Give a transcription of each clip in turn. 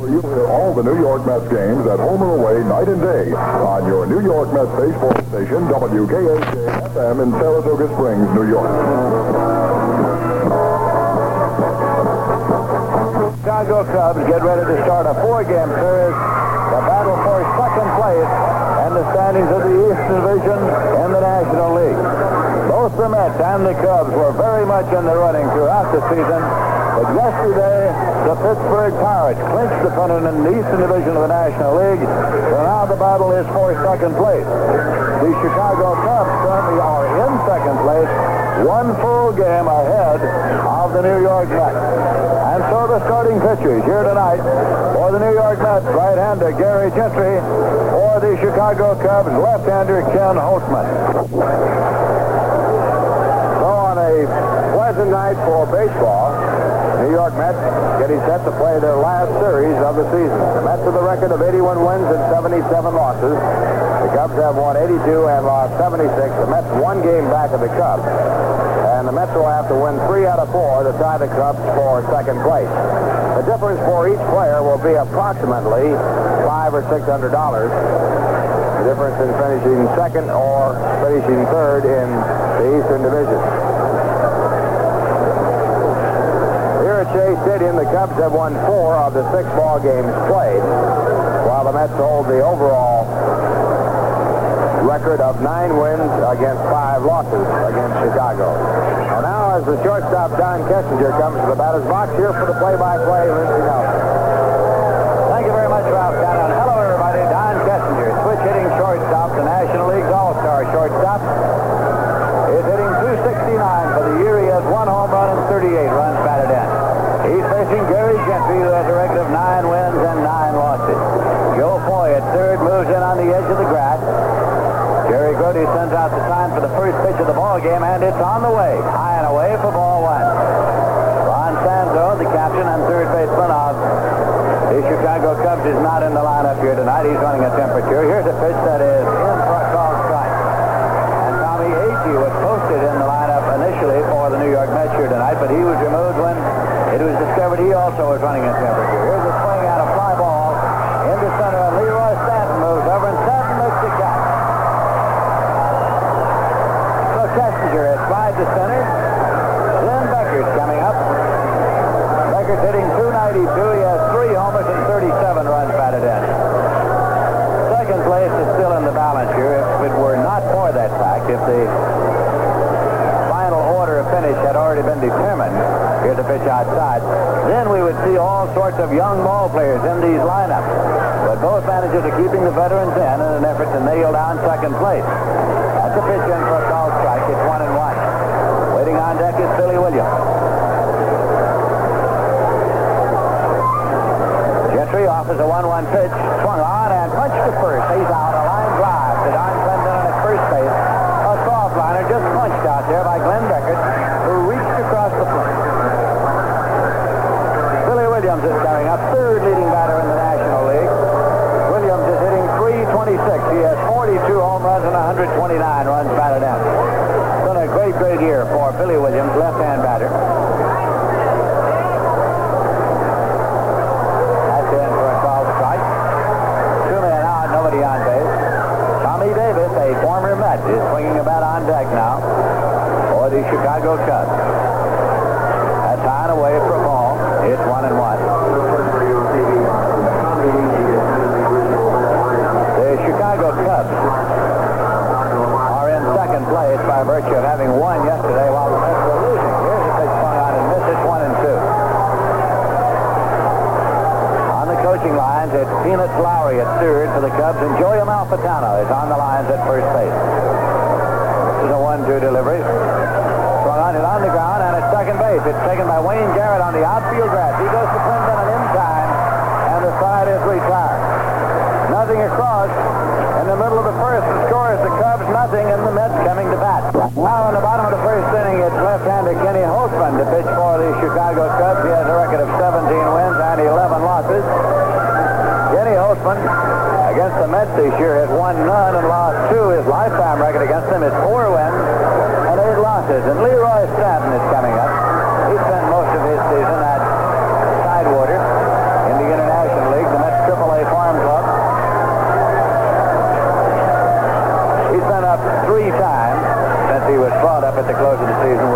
You hear all the New York Mets games at home and away, night and day, on your New York Mets baseball station, WKAJ FM in Saratoga Springs, New York. Chicago Cubs get ready to start a four-game series. The battle for second place and the standings of the East Division in the National League. Both the Mets and the Cubs were very much in the running throughout the season. But yesterday, the Pittsburgh Pirates clinched the pennant in the Eastern Division of the National League. So now the battle is for second place. The Chicago Cubs currently are in second place, one full game ahead of the New York Mets. And so the starting pitchers here tonight for the New York Mets, right-hander Gary Gentry, or the Chicago Cubs left-hander Ken Holtzman. So on a pleasant night for baseball, New York Mets getting set to play their last series of the season. The Mets have the record of 81 wins and 77 losses. The Cubs have won 82 and lost 76. The Mets one game back of the Cubs. And the Mets will have to win three out of four to tie the Cubs for second place. The difference for each player will be approximately five or six hundred dollars. The difference in finishing second or finishing third in the Eastern Division. Here at Shea Stadium, the Cubs have won four of the six ball games played, while the Mets hold the overall record of nine wins against five losses against Chicago. And now, as the shortstop Don Kessinger comes to the batter's box, here for the play-by-play, Lindsey Nelson. Thank you very much, Ralph Cannon. Hello, everybody. Don Kessinger, switch hitting shortstop, the National League's All-Star shortstop. Is hitting 269 for the year. He has one home run and 38 runs batted in. He's facing Has a record of nine wins and nine losses. Joe Foy at third moves in on the edge of the grass. Jerry Grote sends out the sign for the first pitch of the ball game, and it's on the way. High and away for ball one. Ron Santo, the captain and third baseman of the Chicago Cubs, is not in the lineup here tonight. He's running a temperature. Here's a pitch that is for a called strike. And Tommy Agee was posted in the lineup initially for the New York Mets here tonight, but he was removed when it was discovered he also was running a temperature. Here's a swing out of fly ball into center, and Leroy Stanton moves over, and Stanton makes the catch. So Kessinger has slide to center. Glenn Beckert's coming up. Beckert's hitting 292. He has three homers and 37 runs batted in. Second place is still in the balance here. If it were not for that fact, if the final order of finish had already been determined, here's the pitch outside, then we would see all sorts of young ball players in these lineups. But both managers are keeping the veterans in in an effort to nail down second place. That's a pitch in for a called strike. It's one and one. Waiting on deck is Billy Williams. Gentry offers a 1-1 pitch, swung on and punched to first. He's out. A line drive to Don Clendenon at first base. A soft liner just punched out there by Glenn Beckert, who reached across the plate. Billy Williams is coming up, third leading batter in the National League. Williams is hitting 326. He has 42 home runs and 129 runs batted in. It's been a great, great year for Billy Williams, left-hand batter. That's in for a called strike. Two men out, nobody on base. Tommy Davis, a former Met, is swinging a bat on deck now for the Chicago Cubs. That's high and away for a ball. It's one and one. The Chicago Cubs are in second place by virtue of having won yesterday while the Mets were losing. Here's a pitch swung on and missed. It's one and two. On the coaching lines, it's Peanuts Lowrey at third for the Cubs, and Joey Amalfitano is on the lines at first base. This is a one-two delivery. Swung on it on the ground and at second base. It's taken by Wayne Garrett on the outfield grass. He goes to Clendenon in time, and the side is retired. Nothing across. In the middle of the first, the score is the Cubs nothing, and the Mets coming to bat. Now in the bottom of the first inning, it's left-hander Kenny Holtzman to pitch for the Chicago Cubs. He has a record of 17 wins and 11 losses. Kenny Holtzman against the Mets this year has won none and lost two. His lifetime record against them is four wins and eight losses. And Leroy Stanton is coming up. close of the season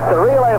took the relay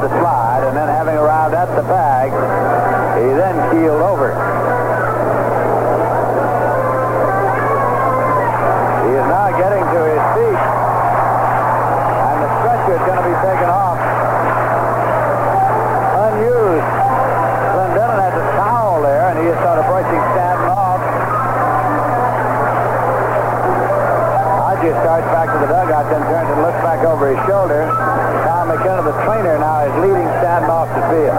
the slide, and then having arrived at the bag, he then keeled over. He is now getting to his feet, and the stretcher is going to be taken off. Unused. Clendenon has a towel there, and he is sort of brushing Stanton off. Hodges starts back to the dugout, then turns and looks back over his shoulder. Tom McKenna, the trainer, now is leading Stanton off the field.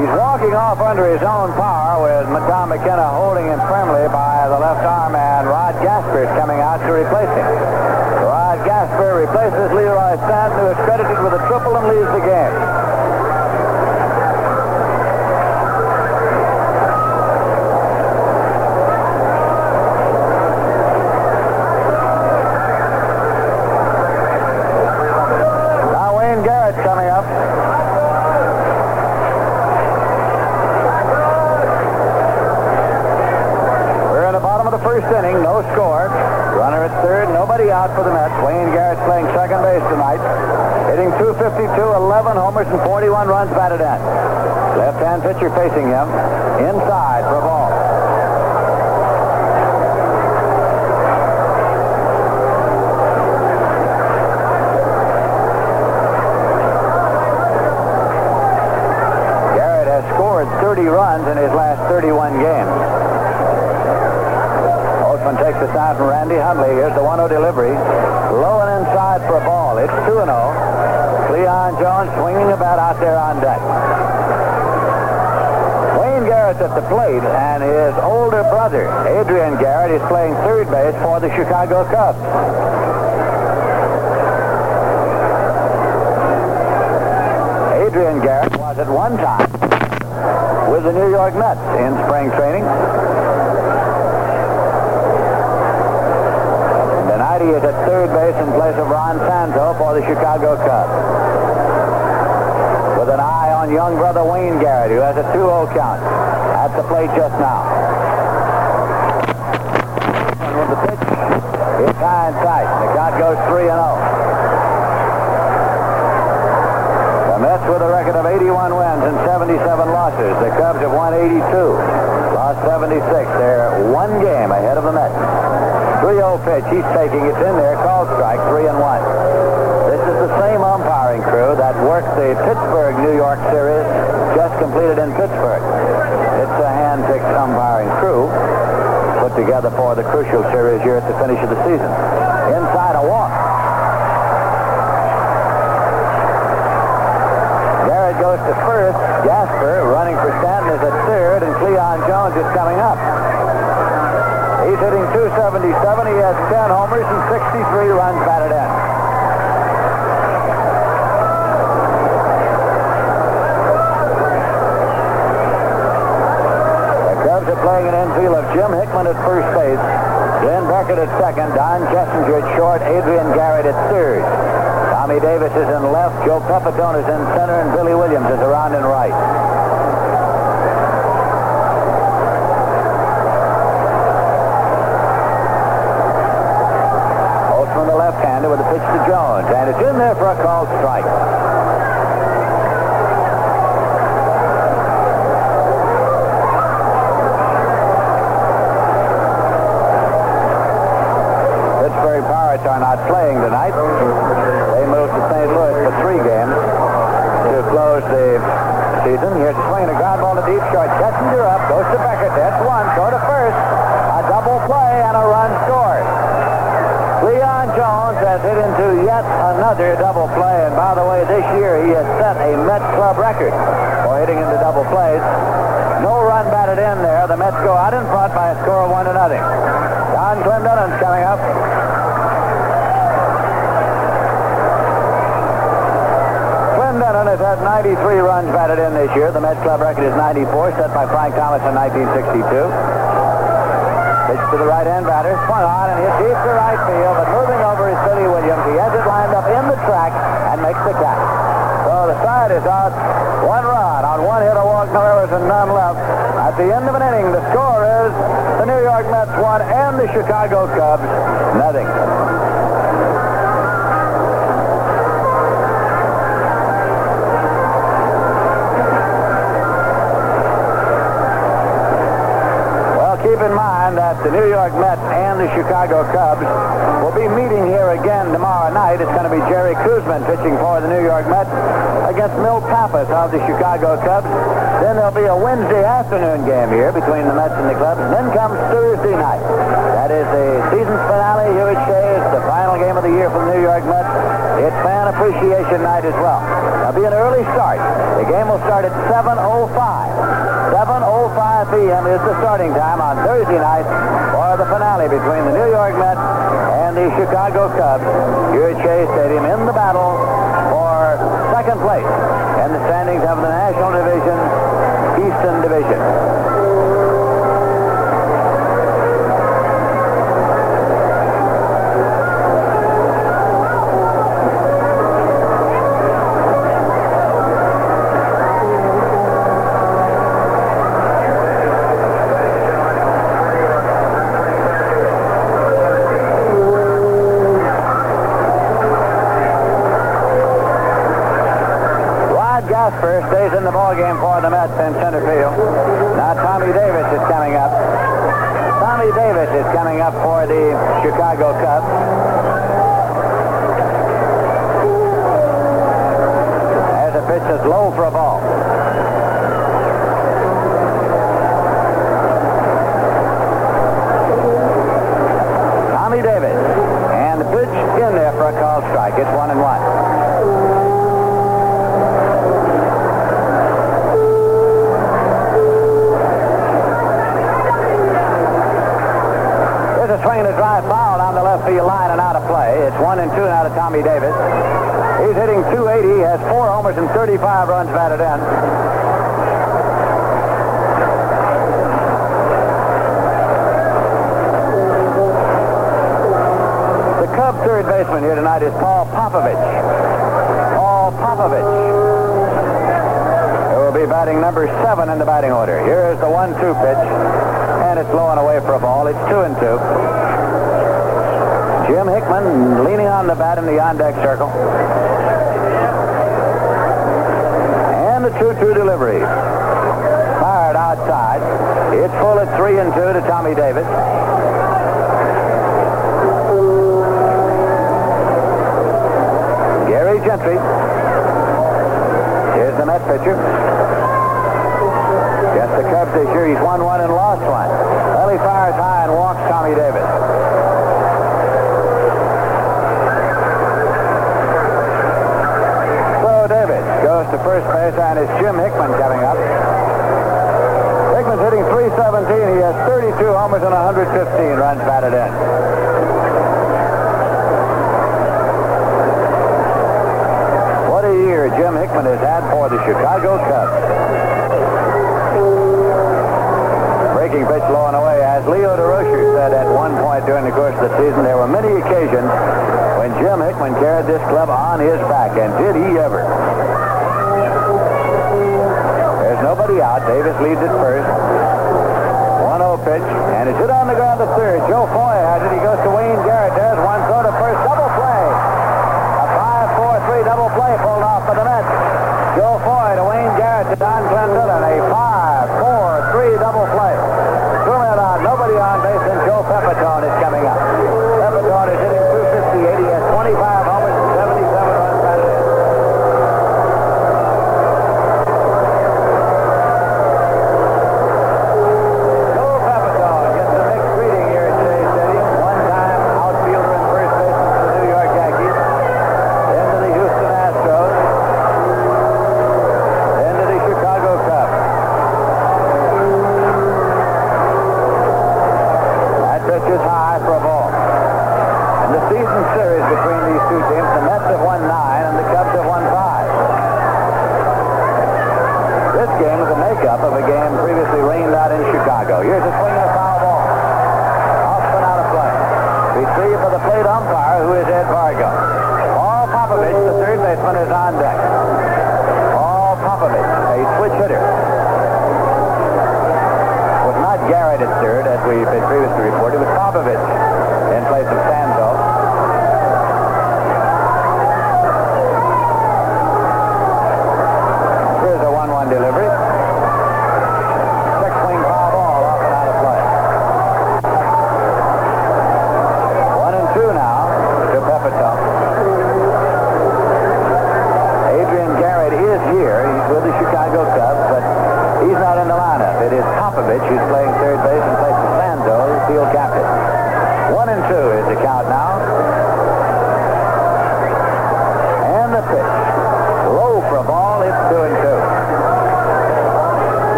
He's walking off under his own power with Tom McKenna holding him firmly by the left arm, and Rod Gasper is coming out to replace him. Rod Gasper replaces Leroy Stanton, who is credited a leaves the game. Now Wayne Garrett's coming up. We're in the bottom of the first inning, no score. Runner at third, nobody out for the Mets. Wayne Garrett's playing second base tonight. Hitting 252, 11 homers, and 41 runs batted in. Left-hand pitcher facing him. Inside for a ball. Garrett has scored 30 runs in his last 31 games. Oatman takes the side from Randy Hundley. Here's the 1-0 delivery. Low and inside for a ball. It's 2-0. Cleon Jones swinging a bat out there on deck. At the plate, and his older brother, Adrian Garrett, is playing third base for the Chicago Cubs. Adrian Garrett was at one time with the New York Mets in spring training. And tonight he is at third base in place of Ron Santo for the Chicago Cubs. With an eye on young brother Wayne Garrett, who has a 2-0 count at the plate just now. And with the pitch, it's high and tight. The count goes 3 and 0. Mets with a record of 81 wins and 77 losses. The Cubs have won 82. Lost 76. They're one game ahead of the Mets. 3-0 pitch. He's taking it in there. Call strike. 3 and 1. This is the same umpiring crew that worked the Pittsburgh New York series just completed in Pittsburgh. A hand-picked umpiring crew put together for the crucial series here at the finish of the season. Inside a walk. Garrett goes to first. Gasper running for Stanton is at third, and Cleon Jones is coming up. He's hitting 277. He has 10 homers and 63 runs batted in. The Cubs are playing an infield of Jim Hickman at first base, Glenn Beckert at second, Don Kessinger at short, Adrian Garrett at third. Tommy Davis is in left, Joe Pepitone is in center, and Billy Williams is around in right. Holtzman, the left-hander, with a pitch to Jones, and it's in there for a called strike. Pirates are not playing tonight. They moved to St. Louis for three games to close the season. Here's a swing and a ground ball to deep short. Kessinger up, goes to Beckert. That's one. Go to first. A double play and a run scored. Cleon Jones has hit into yet another double play. And by the way, this year he has set a Met Club record for hitting into double plays. No run batted in there. The Mets go out in front by a score of one to nothing. Don Clendenon's coming up. Clendenon has had 93 runs batted in this year. The Mets Club record is 94, set by Frank Thomas in 1962. Pitch to the right-hand batter. Swung on and hits deep to right field, but moving over is Billy Williams. He has it lined up in the track and makes the catch. So the side is out. One run on one hit, a walk, no errors, and none left. At the end of an inning, the score is the New York Mets one and the Chicago Cubs nothing. Keep in mind that the New York Mets and the Chicago Cubs will be meeting here again tomorrow night. It's going to be Jerry Koosman pitching for the New York Mets against Milt Pappas of the Chicago Cubs. Then there'll be a Wednesday afternoon game here between the Mets and the Cubs. And then comes Thursday night. That is the season's finale. Here Shea. It's the final game of the year for the New York Mets. It's fan appreciation night as well. There'll be an early start. The game will start at 7.05. 7.05 p.m. is the starting time on Thursday night for the finale between the New York Mets and the Chicago Cubs here at Shea Stadium in the battle for second place in the standings of the National Division, Eastern Division. The ballgame for the Mets in center field. Now Tommy Davis is coming up. Tommy Davis is coming up for the Chicago Cubs. There's a pitch that's low for a ball. Tommy Davis. And the pitch in there for a call strike. It's one and one. There's a swing and a drive foul down the line and out of play. It's one and two now to Tommy Davis. He's hitting 280. He has four homers and 35 runs batted in. The Cub third baseman here tonight is Paul Popovich. Paul Popovich. Who will be batting number seven in the batting order. Here is the one-two pitch, and it's low and away for a ball. It's two and two. Jim Hickman leaning on the bat in the on-deck circle. And the 2-2 delivery. Fired outside. It's full at 3 and 2 to Tommy Davis. Gary Gentry. Here's the Met pitcher. Against the Cubs this year, he's won one and lost one. Well, he fires high and walks Tommy Davis. So Davis first base, and it's Jim Hickman coming up. Hickman's hitting 317. He has 32 homers and 115 runs batted in. What a year Jim Hickman has had for the Chicago Cubs. Breaking pitch low and away. As Leo Durocher said at one point during the course of the season, there were many occasions when Jim Hickman carried this club on his back, and did he ever. Nobody out. Davis leads at first. 1-0 pitch, and it's hit on the ground to third. Joe Foy has it. He goes to Wayne Garrett. There's one throw to first.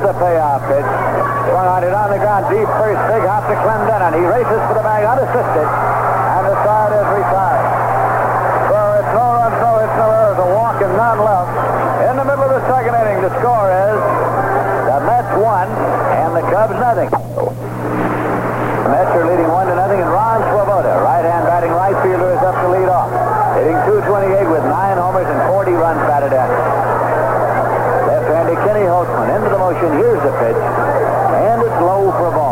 The a payoff pitch. Swung on the ground, deep first, big hop to Clendenon. He races for the bag unassisted, and the side is retired. So it's no run, no it's no it's a walk and none left. In the middle of the second inning, the score is the Mets one and the Cubs nothing. The Mets are leading one to nothing, and Ron Swoboda, right-hand batting right fielder, is up to lead off, hitting 228 with nine homers and 40 runs batted in. Kenny Holtzman. Into the motion. Here's the pitch. And it's low for a ball.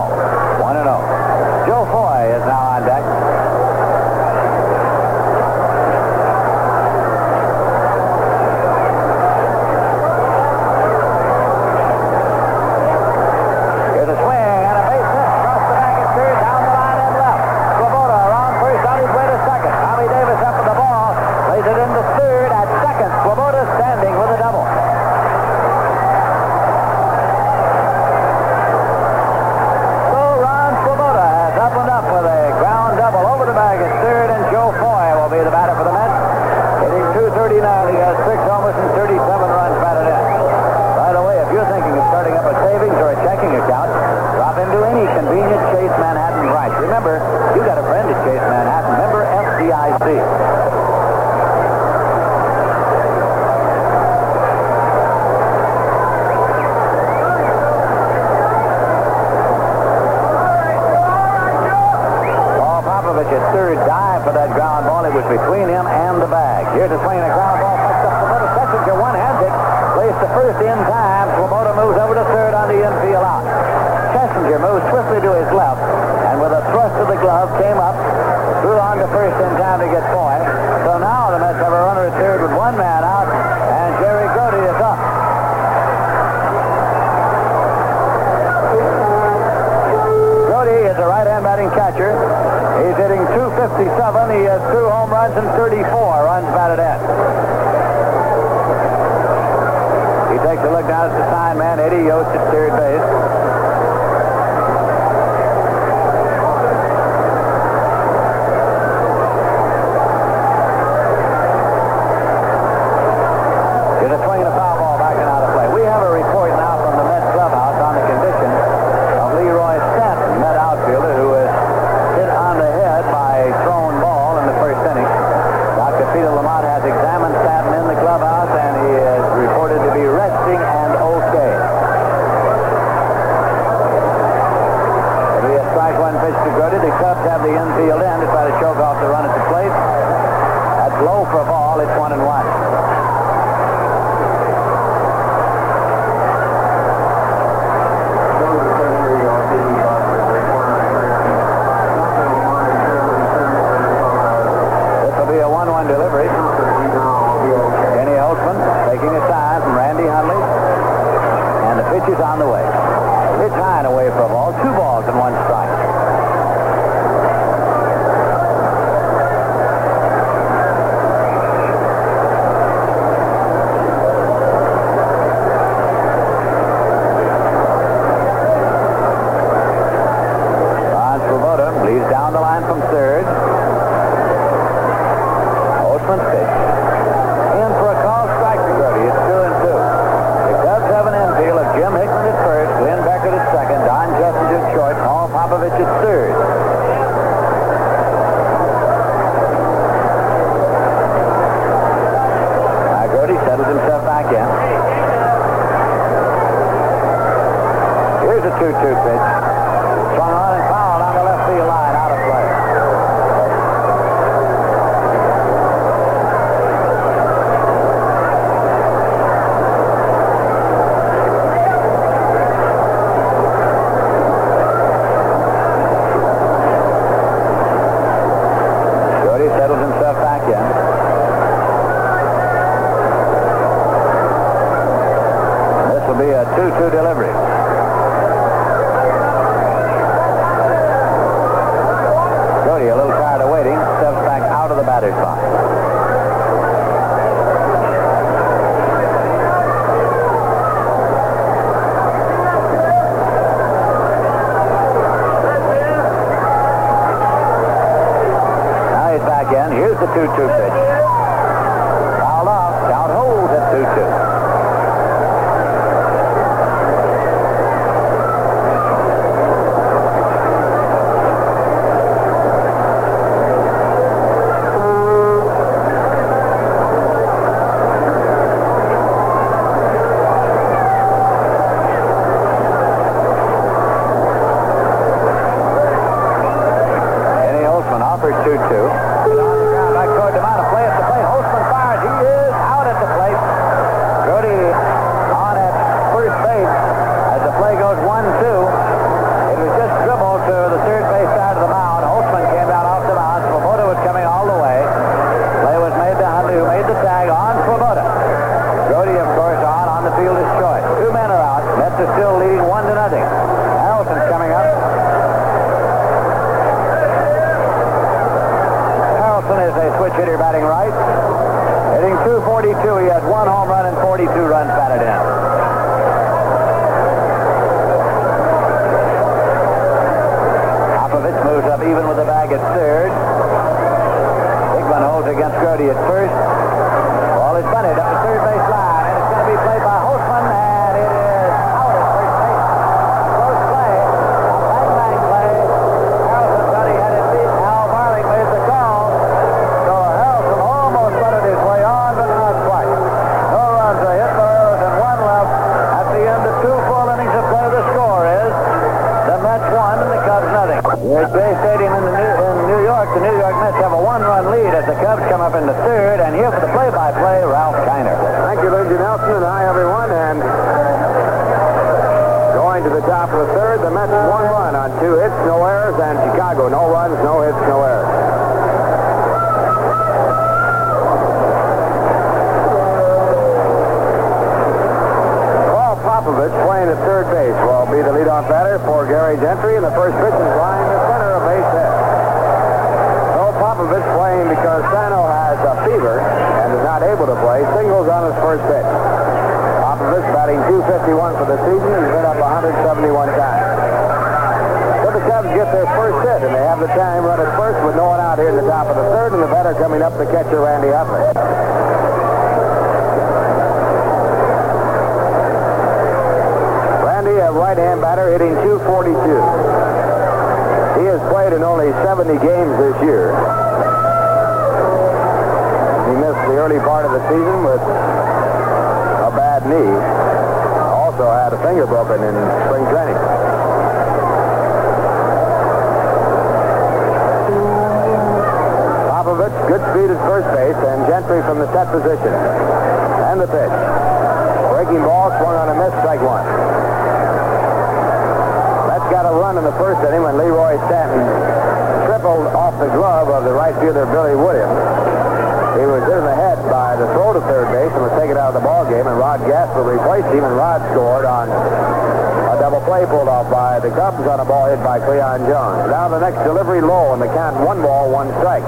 On a double play pulled off by the Cubs on a ball hit by Cleon Jones. Now the next delivery low, and the count one ball, one strike.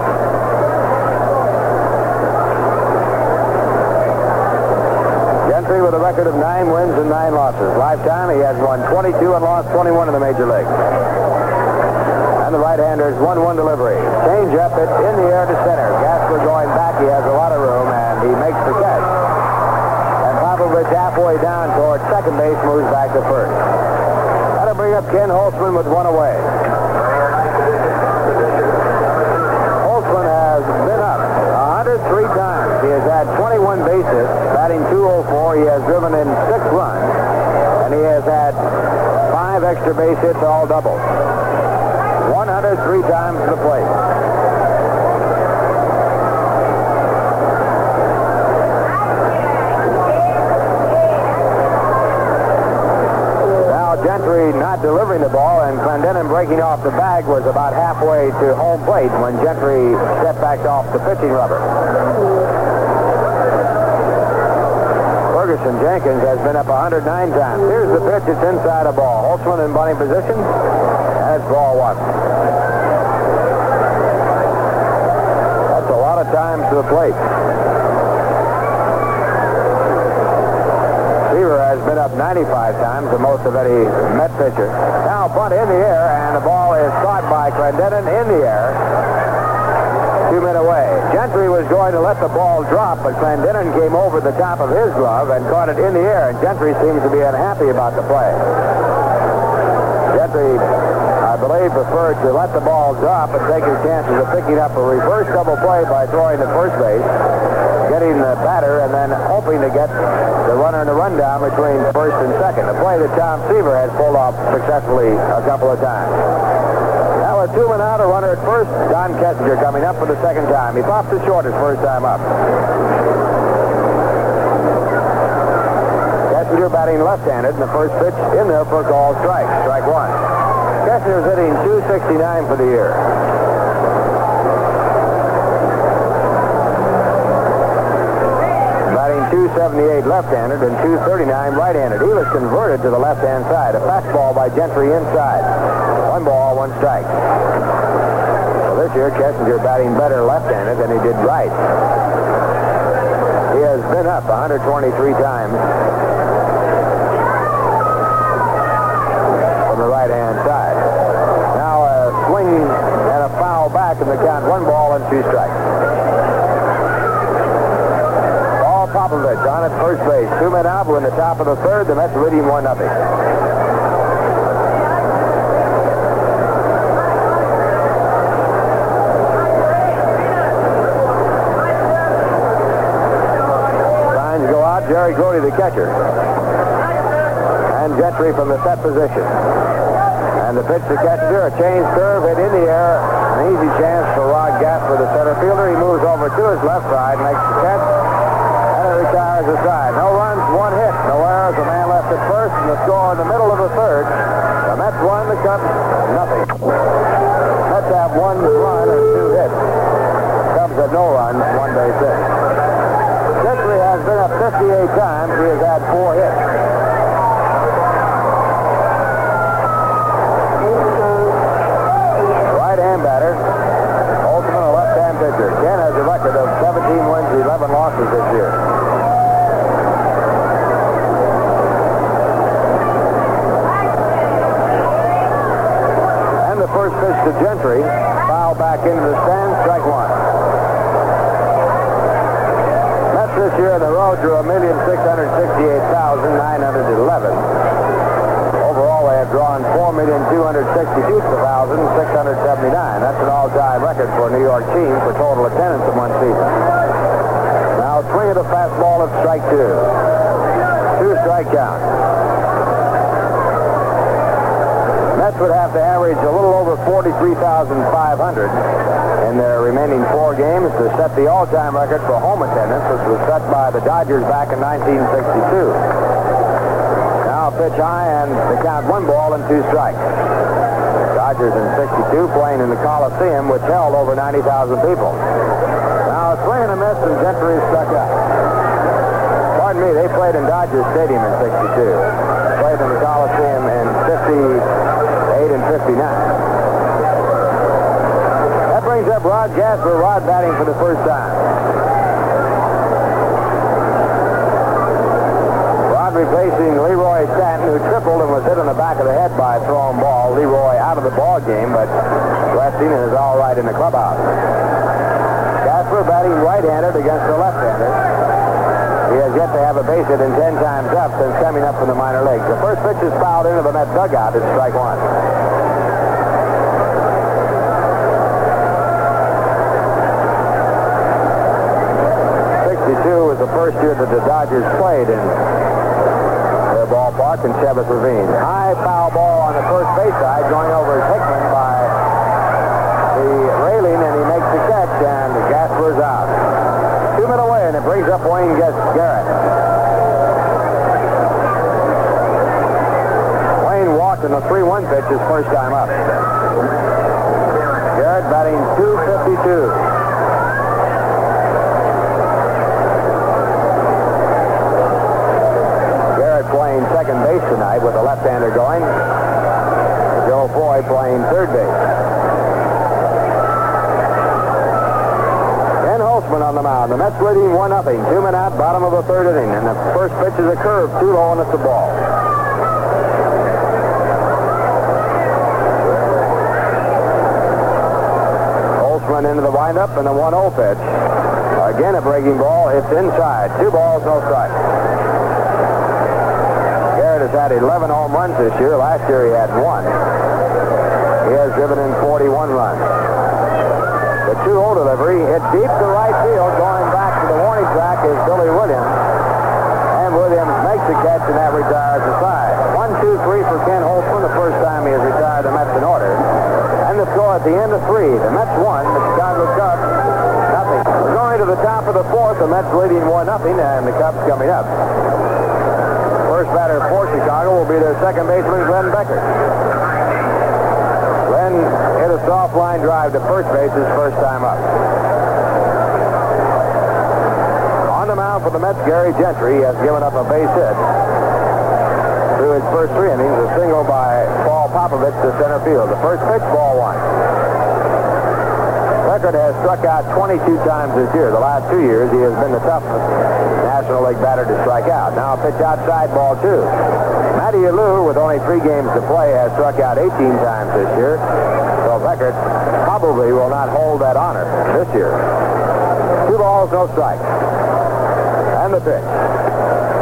Gentry with a record of nine wins and nine losses. Lifetime, he has won 22 and lost 21 in the major leagues. And the right-hander's 1-1 delivery. Change up it in the air to center. Gasper going back. He has a lot of room, and he makes the catch. Halfway down toward second base moves back to first. That'll bring up Ken Holtzman with one away. Holtzman has been up 103 times. He has had 21 bases, batting 204. He has driven in six runs, and he has had five extra base hits, all doubles. 103 times to the plate. Now Gentry not delivering the ball, and Clendenon breaking off the bag was about halfway to home plate when Gentry stepped back off the pitching rubber. Ferguson Jenkins has been up 109 times. Here's the pitch. It's inside a ball. Holtzman in bunting position. It's ball one. That's a lot of times to the plate. Seaver has been up 95 times, the most of any Met pitcher. Now bunt in the air, and the ball is caught by Clendenon in the air. Two men away. Gentry was going to let the ball drop, but Clendenon came over the top of his glove and caught it in the air, and Gentry seems to be unhappy about the play. Gentry, I believe, preferred to let the ball drop and take his chances of picking up a reverse double play by throwing to first base, getting the batter, and then hoping to get the runner in the rundown between first and second. A play that Tom Seaver has pulled off successfully a couple of times. Now a two men out, a runner at first. Don Kessinger coming up for the second time. He popped to short his first time up. Kessinger batting left-handed, and the first pitch in there for a call strike. Strike one. Kessinger's hitting 269 for the year. Batting 278 left-handed and 239 right-handed. He was converted to the left-hand side. A fastball by Gentry inside. One ball, one strike. Well, this year, Kessinger batting better left-handed than he did right. He has been up 123 times from the right-hand side. Now a swing and a foul back in the count. One ball and two strikes. Paul Popovich on at first base. Two men out. We're in the top of the third. The Mets leading one nothing. Signs go out. Jerry Grote, the catcher. And Gentry from the set position. And the pitch to Ketcher, a change curve hit in the air. An easy chance for Rod Gasper, the center fielder. He moves over to his left side, makes the catch, and it retires the side. No runs, one hit. No errors. A man left at first, and the score in the middle of the third. The Mets won, the Cubs nothing. Mets have one run and two hits. Cubs have no runs, one base hit. Gentry has been up 58 times. He has had four hits. Right-hand batter. Ultimate a left-hand pitcher. Ken has a record of 17 wins, 11 losses this year. First pitch to Gentry. Foul back into the stand. Strike one. Mets this year in the road drew 1,668,911. Overall, they have drawn 4,262,679. That's an all-time record for a New York team for total attendance in one season. Now, swing of the fastball at strike two. Two strike. Mets would have to average a little over 43,500 in their remaining four games to set the all-time record for home attendance, which was set by the Dodgers back in 1962. Now pitch high and the count one ball and two strikes. Dodgers in 62 playing in the Coliseum, which held over 90,000 people. Now a swing and a miss and Gentry struck out. Pardon me, they played in Dodger Stadium in 62. Played in the Coliseum in 58 and 59. That brings up Rod Gasper. Rod batting for the first time. Rod replacing Leroy Stanton, who tripled and was hit in the back of the head by a thrown ball. Leroy out of the ball game, but Westing is all right in the clubhouse. Gasper batting right-handed against the left-hander. Has yet to have a base hit in 10 times up since coming up from the minor leagues. The first pitch is fouled into the Met dugout. It's strike one. Sixty-two was the first year that the Dodgers played in their ballpark in Chavez Ravine. High foul ball on the first base side, going over Hickman by the railing, and he makes the catch, and Gasper's out. Men away, and it brings up Wayne Garrett. Wayne walked in the 3-1 pitch his first time up. Garrett batting 252. Garrett playing second base tonight with the left-hander going. Joe Foy playing third base. On the mound. The Mets leading 1 0. Two men out, bottom of the third inning. And the first pitch is a curve, too low, and it's a ball. Holtzman into the windup and the 1 0 pitch. Again, a breaking ball. It's inside. Two balls, no strikes. Garrett has had 11 home runs this year. Last year he had one. He has driven in 41 runs. The 2-0 delivery hit deep to right field. Going back to the warning track is Billy Williams. And Williams makes the catch, and that retires the side. One, two, three for Ken Holtzman, the first time he has retired the Mets in order. And the score at the end of three. The Mets won, the Chicago Cubs nothing. We're going to the top of the fourth. The Mets leading one nothing, and the Cubs coming up. First batter for Chicago will be their second baseman, Glenn Beckert. Hit a soft line drive to first base his first time up. On the mound for the Mets, Gary Gentry has given up a base hit through his first three innings, a single by Paul Popovich to center field. The first pitch, ball one. Beckert has struck out 22 times this year. The last two years, he has been the toughest National League batter to strike out. Now a pitch outside ball two. Matty Alou, with only three games to play, has struck out 18 times this year. So Beckert probably will not hold that honor this year. Two balls, no strikes. And the pitch.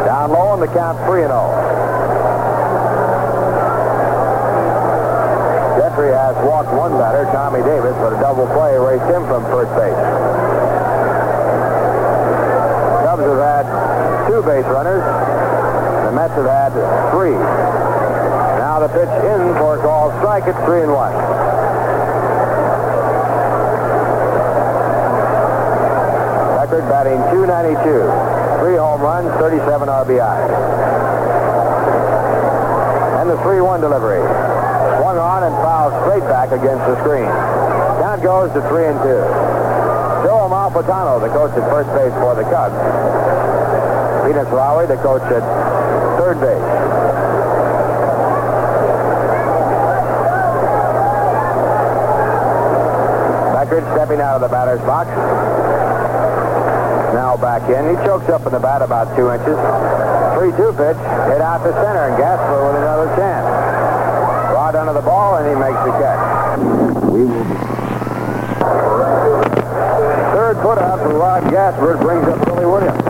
Down low on the count 3 and 0. Gentry has walked one batter, Tommy Davis, but a double play raced him from first base. Cubs have had two base runners. Mets have had three. Now the pitch in for a call strike at three and one. Beckert batting 292. Three home runs, 37 RBI. And the 3-1 delivery swung on and fouled straight back against the screen. Count goes to three and two. Joe Amalfitano, the coach at first base for the Cubs. Peanuts Lowrey, the coach at third base. Beckert stepping out of the batter's box. Now back in. He chokes up in the bat about two inches. 3-2 pitch. Hit out to center, and Gasper with another chance out under the ball, and he makes the catch. We will be. Third put out from Rod Gasper brings up Billy Williams.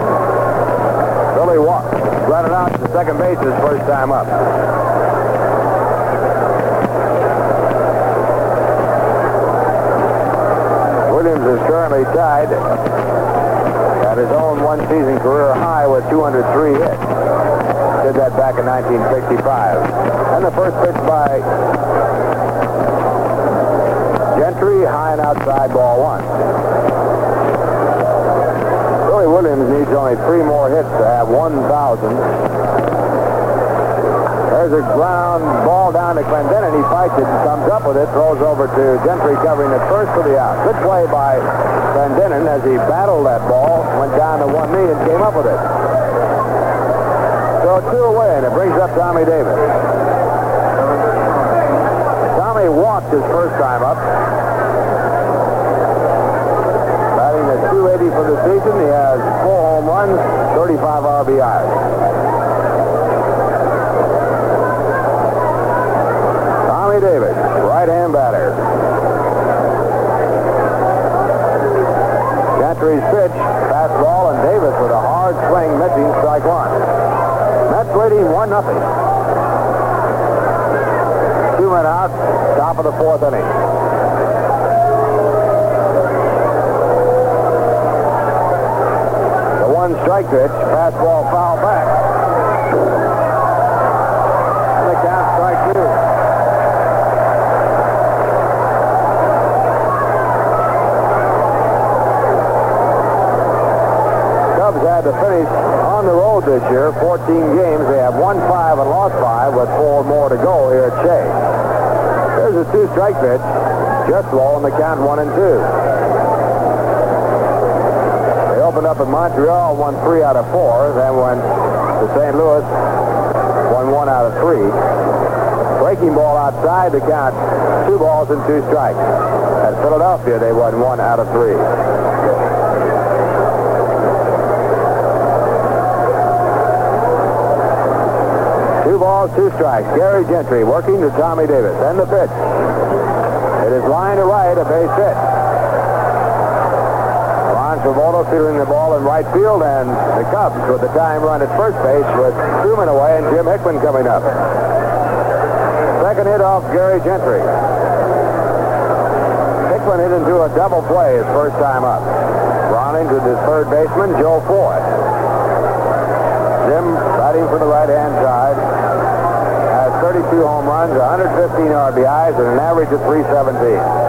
Billy walks, running out to second base his first time up. Williams is currently tied at his own one-season career high with 203 hits. Did that back in 1965. And the first pitch by Gentry, high and outside ball one. Williams needs only three more hits to have 1,000. There's a ground ball down to Clendenon. He fights it and comes up with it, throws over to Gentry covering it first for the out. Good play by Clendenon as he battled that ball, went down to one knee and came up with it. So two away, and it brings up Tommy Davis. Tommy walked his first time up. Batting at 280 for the season. He has four home runs, 35 RBIs. Tommy Davis, right-hand batter. Gentry's pitch, fastball, and Davis with a hard swing, missing strike one. Mets leading 1 nothing. Two men out, top of the fourth inning. Strike pitch, fastball foul back. The count strike two. Cubs had to finish on the road this year, 14 games. They have won five and lost five with four more to go here at Shea. There's a two-strike pitch. Just low in the count one and two. Opened up in Montreal, won three out of four. Then went to St. Louis, won one out of three. Breaking ball outside the count, two balls and two strikes. At Philadelphia, they won one out of three. Two balls, two strikes. Gary Gentry working to Tommy Davis. And the pitch. It is line to right, a base hit. Ron Swoboda fielding the ball in right field, and the Cubs with the time run at first base with Truman away and Jim Hickman coming up. Second hit off Gary Gentry. Hickman hit into a double play his first time up. Ronning to the third baseman, Joe Ford. Jim batting for the right-hand side. Has 32 home runs, 115 RBIs, and an average of 317.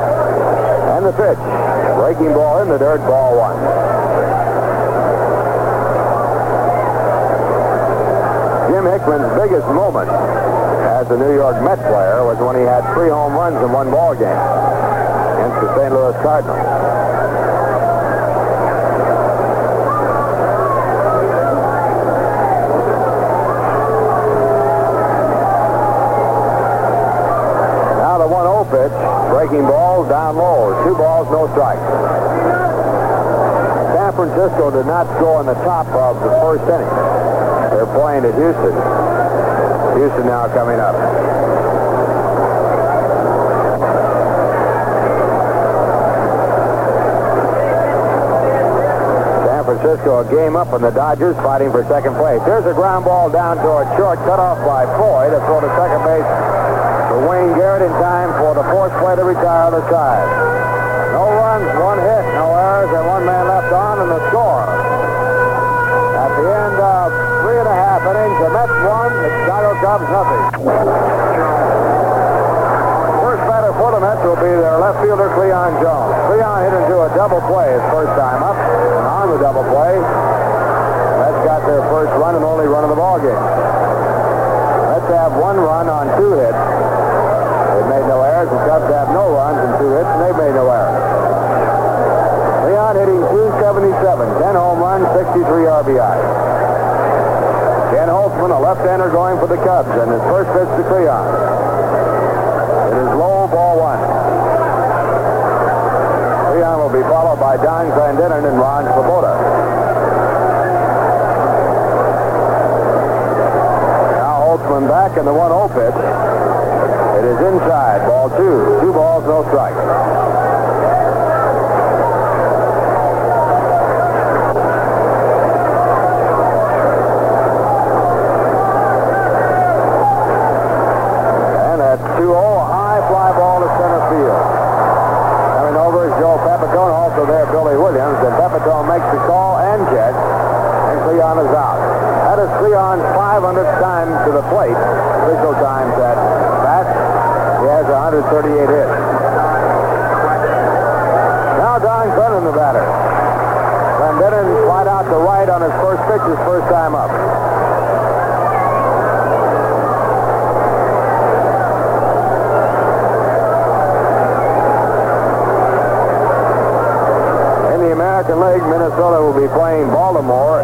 And the pitch. Breaking ball in the dirt, ball one. Jim Hickman's biggest moment as a New York Met player was when he had three home runs in one ball game against the St. Louis Cardinals. Now the one zero pitch, Breaking balls down low. Balls, no strikes. San Francisco did not score in the top of the first inning. They're playing at Houston. Houston now coming up. San Francisco a game up and the Dodgers fighting for second place. Here's a ground ball down toward short, cut off by Floyd to throw to second base for Wayne Garrett in time for the fourth play to retire the side. One on, and the score. At the end of three and a half innings, the Mets won, the Chicago Cubs nothing. First batter for the Mets will be their left fielder, Cleon Jones. Cleon hit into a double play his first time up, and on the double play, Mets got their first run and only run of the ball game. Mets have one run on two hits. They've made no errors. The Cubs have no runs and two hits, and they've made no errors. Hitting 277, 10 home runs, 63 RBI. Ken Holtzman, a left-hander going for the Cubs, and his first pitch to Cleon. It is low, ball one. Cleon will be followed by Don Clendenon and Ron Swoboda. Now Holtzman back in the 1-0 pitch. It is inside, ball two. Two balls, no strikes. And that's 2-0, a high fly ball to center field. Coming over is Joe Pepitone, also there Billy Williams, and Pepitone makes the call and catch, and Cleon is out. That is Cleon's 500th time to the plate. Official times at bat. He has 138 hits. Now Don Clendenon, the batter. Clendenon flied out to right on his first pitch, his first time up. In the American League, Minnesota will be playing Baltimore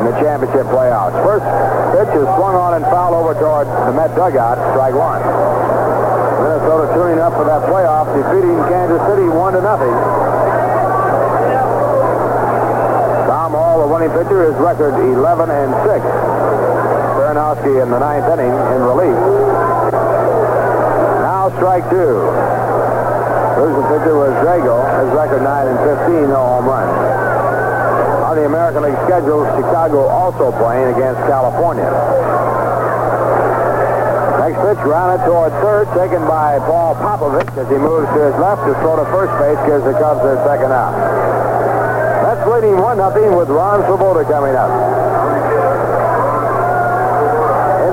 in the championship playoffs. First pitch is swung on and fouled over toward the Met dugout, strike one. Minnesota tuning up for that playoff, defeating Kansas City one to nothing. Tom Hall, the winning pitcher, his record 11 and 6. Perranoski in the ninth inning in relief. Now strike two. Losing pitcher was Drago. His record 9 and 15, no home runs. On the American League schedule, Chicago also playing against California. Next pitch grounded toward third, taken by Paul Popovich as he moves to his left to throw to first base, gives the Cubs their second out. That's leading 1 nothing with Ron Swoboda coming up.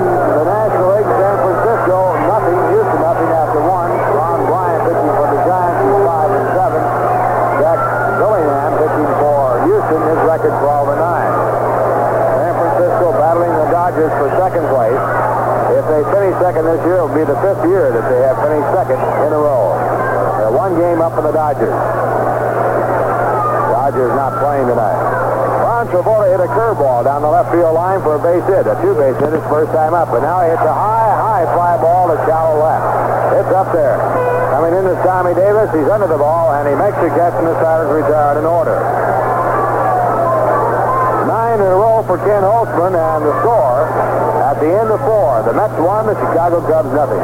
In the National League, San Francisco, nothing. Houston, nothing after one. Ron Bryant pitching for the Giants, he's 5 and 7. Jack Billingham pitching for Houston, his record 12 and 9. San Francisco battling the Dodgers for second place. If they finish second this year, it'll be the fifth year that they have finished second in a row. They're one game up for the Dodgers. Dodgers not playing tonight. Ron Swoboda hit a curveball down the left field line for a base hit. A two-base hit his first time up. But now he hits a high, high fly ball to shallow left. It's up there. Coming in is Tommy Davis. He's under the ball, and he makes the catch, and the side is retired in order. Nine in a row for Ken Holtzman, and the score at the end of four. The Mets won, the Chicago Cubs nothing.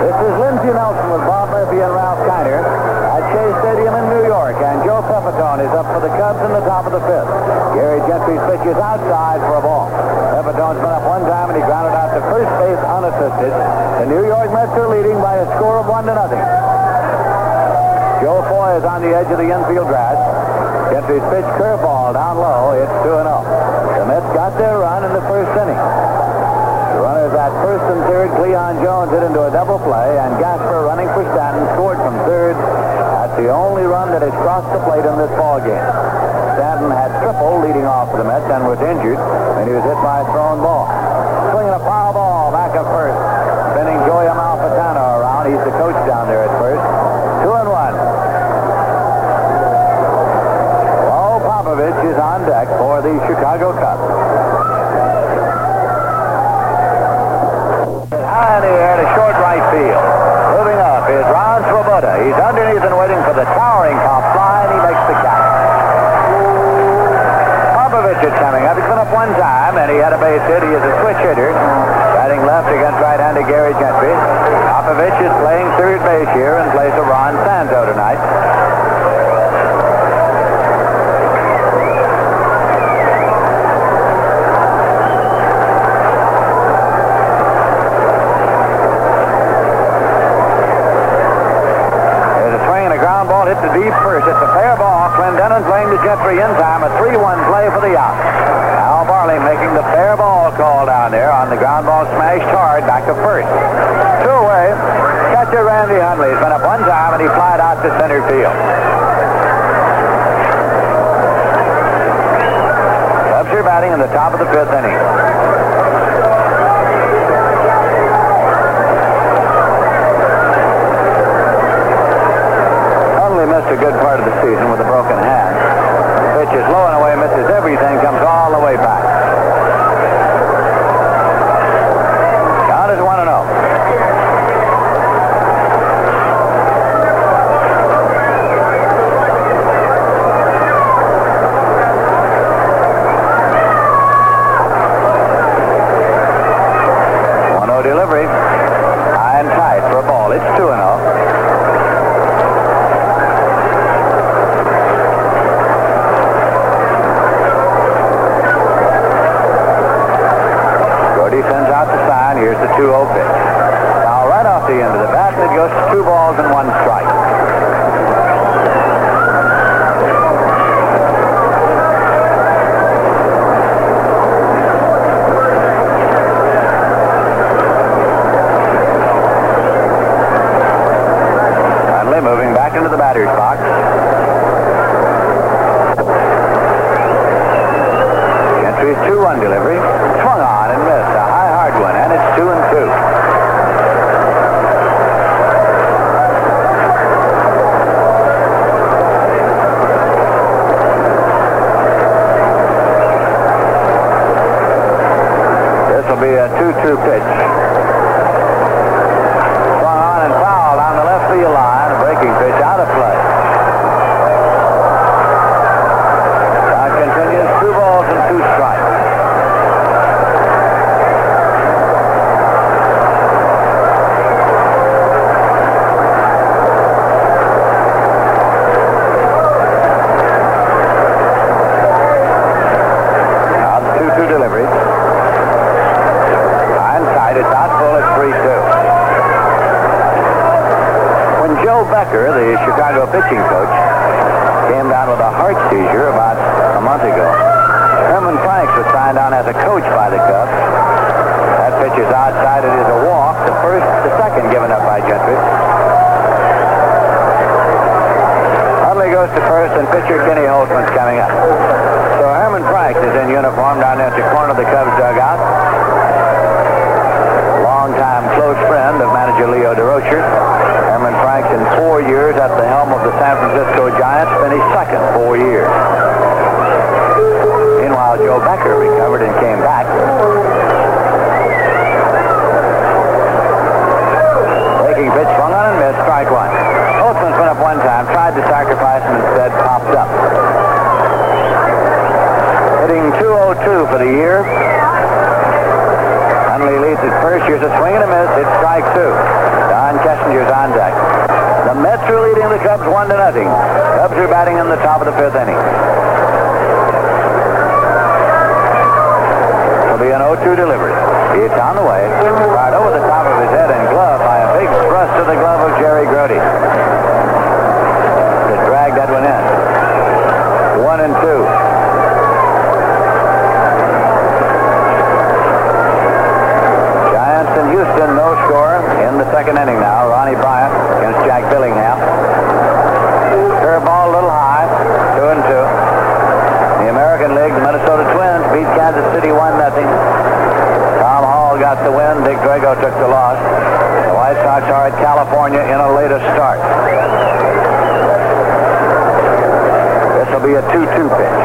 This is Lindsey Nelson with Bob Murphy and Ralph Kiner at Shea Stadium in New York, and Joe Pepitone is up for the Cubs in the top of the fifth. Gary Gentry's pitch is outside for a ball. Pepitone's been up one time, and he grounded out to first base unassisted. The New York Mets are leading by a score of one to nothing. Joe Foy is on the edge of the infield grass. Gentry's pitch curveball down low. It's 2 0. Mets got their run in the first inning. The runners at first and third, Cleon Jones hit into a double play, and Gasper running for Stanton scored from third. That's the only run that has crossed the plate in this ball game. Stanton had triple leading off for the Mets and was injured, and he was hit by a thrown ball. Swinging a foul ball back at first. Spinning Joey Amalfitano around. He's the coach down there at underneath and waiting for the towering pop fly, and he makes the catch. Popovich is coming up. He's been up one time, and he had a base hit. He is a switch hitter, batting left against right-handed Gary Gentry. Popovich is playing third base here in place of Ron Santo tonight. The deep first. It's a fair ball. Clendenon playing to Gentry in time. A 3-1 play for the out. Al Barlick making the fair ball call down there on the ground ball smashed hard back to first. Two away. Catcher Randy Hundley has been up one time and he flied out to center field. Are batting in the top of the fifth inning. a good part of the season with a broken hand. Pitch is low and away, misses everything, comes all the way back. A heart seizure about a month ago. Herman Franks was signed on as a coach by the Cubs. That pitch is outside. It is a walk. The first, the second given up by Gentry. Hundley goes to first, and pitcher Kenny Holtzman's coming up. So Herman Franks is in uniform down at the corner of the Cubs dugout. Longtime close friend of manager Leo Durocher. Franks in four years at the helm of the San Francisco Giants finished second four years. Meanwhile, Joe Becker recovered and came back. Breaking pitch swung on and missed, strike one. Holtzman's went up one time, tried to sacrifice and instead popped up. Hitting 202 for the year. Hundley leads at first. Here's a swing and a miss. It's strike two. Don Kessinger's on deck. The Mets are leading the Cubs one to nothing. Cubs are batting in the top of the fifth inning. It'll be an 0-2 delivery. It's on the way. Right over the top of his head and glove by a big thrust to the glove of Jerry Grote. To drag that one in. One and two. Giants and Houston, no score in the second inning now. Ronnie Bryant against Jack Billingham. Curveball a little high, two and two. The American League, the Minnesota Twins beat Kansas City one nothing. Tom Hall got the win. Dick Drago took the loss. The White Sox are at California in a later start. This will be a 2-2 pitch.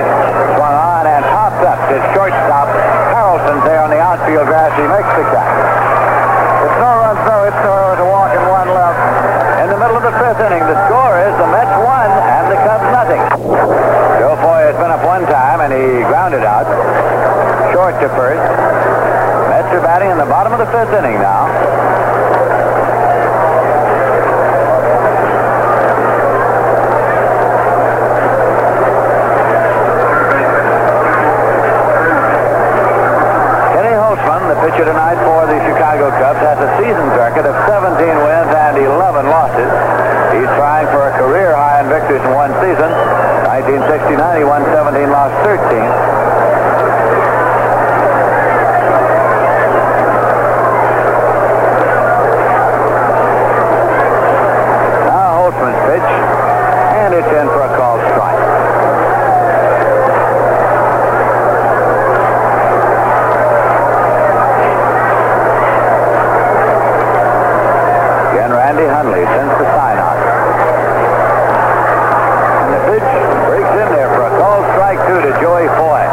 Swung on and popped up to shortstop. Harrelson's there on the outfield grass. He makes the catch. It's no run through. It's no, a walk and one left. In the fifth inning, the score score is the Mets one and the Cubs nothing. Joe Foy has been up one time and he grounded out. Short to first. Mets are batting in the bottom of the fifth inning now. Kenny Holtzman, the pitcher tonight for the Chicago Cubs, has a season record of 17 wins and 11 losses. He's trying for a career high in victories in one season. 1969, he won 17, lost 13. Now Holtzman's pitch, and it's in for a called strike. Again, Randy Hundley sends the sign out. And the pitch breaks in there for a called strike two to Joey Foy.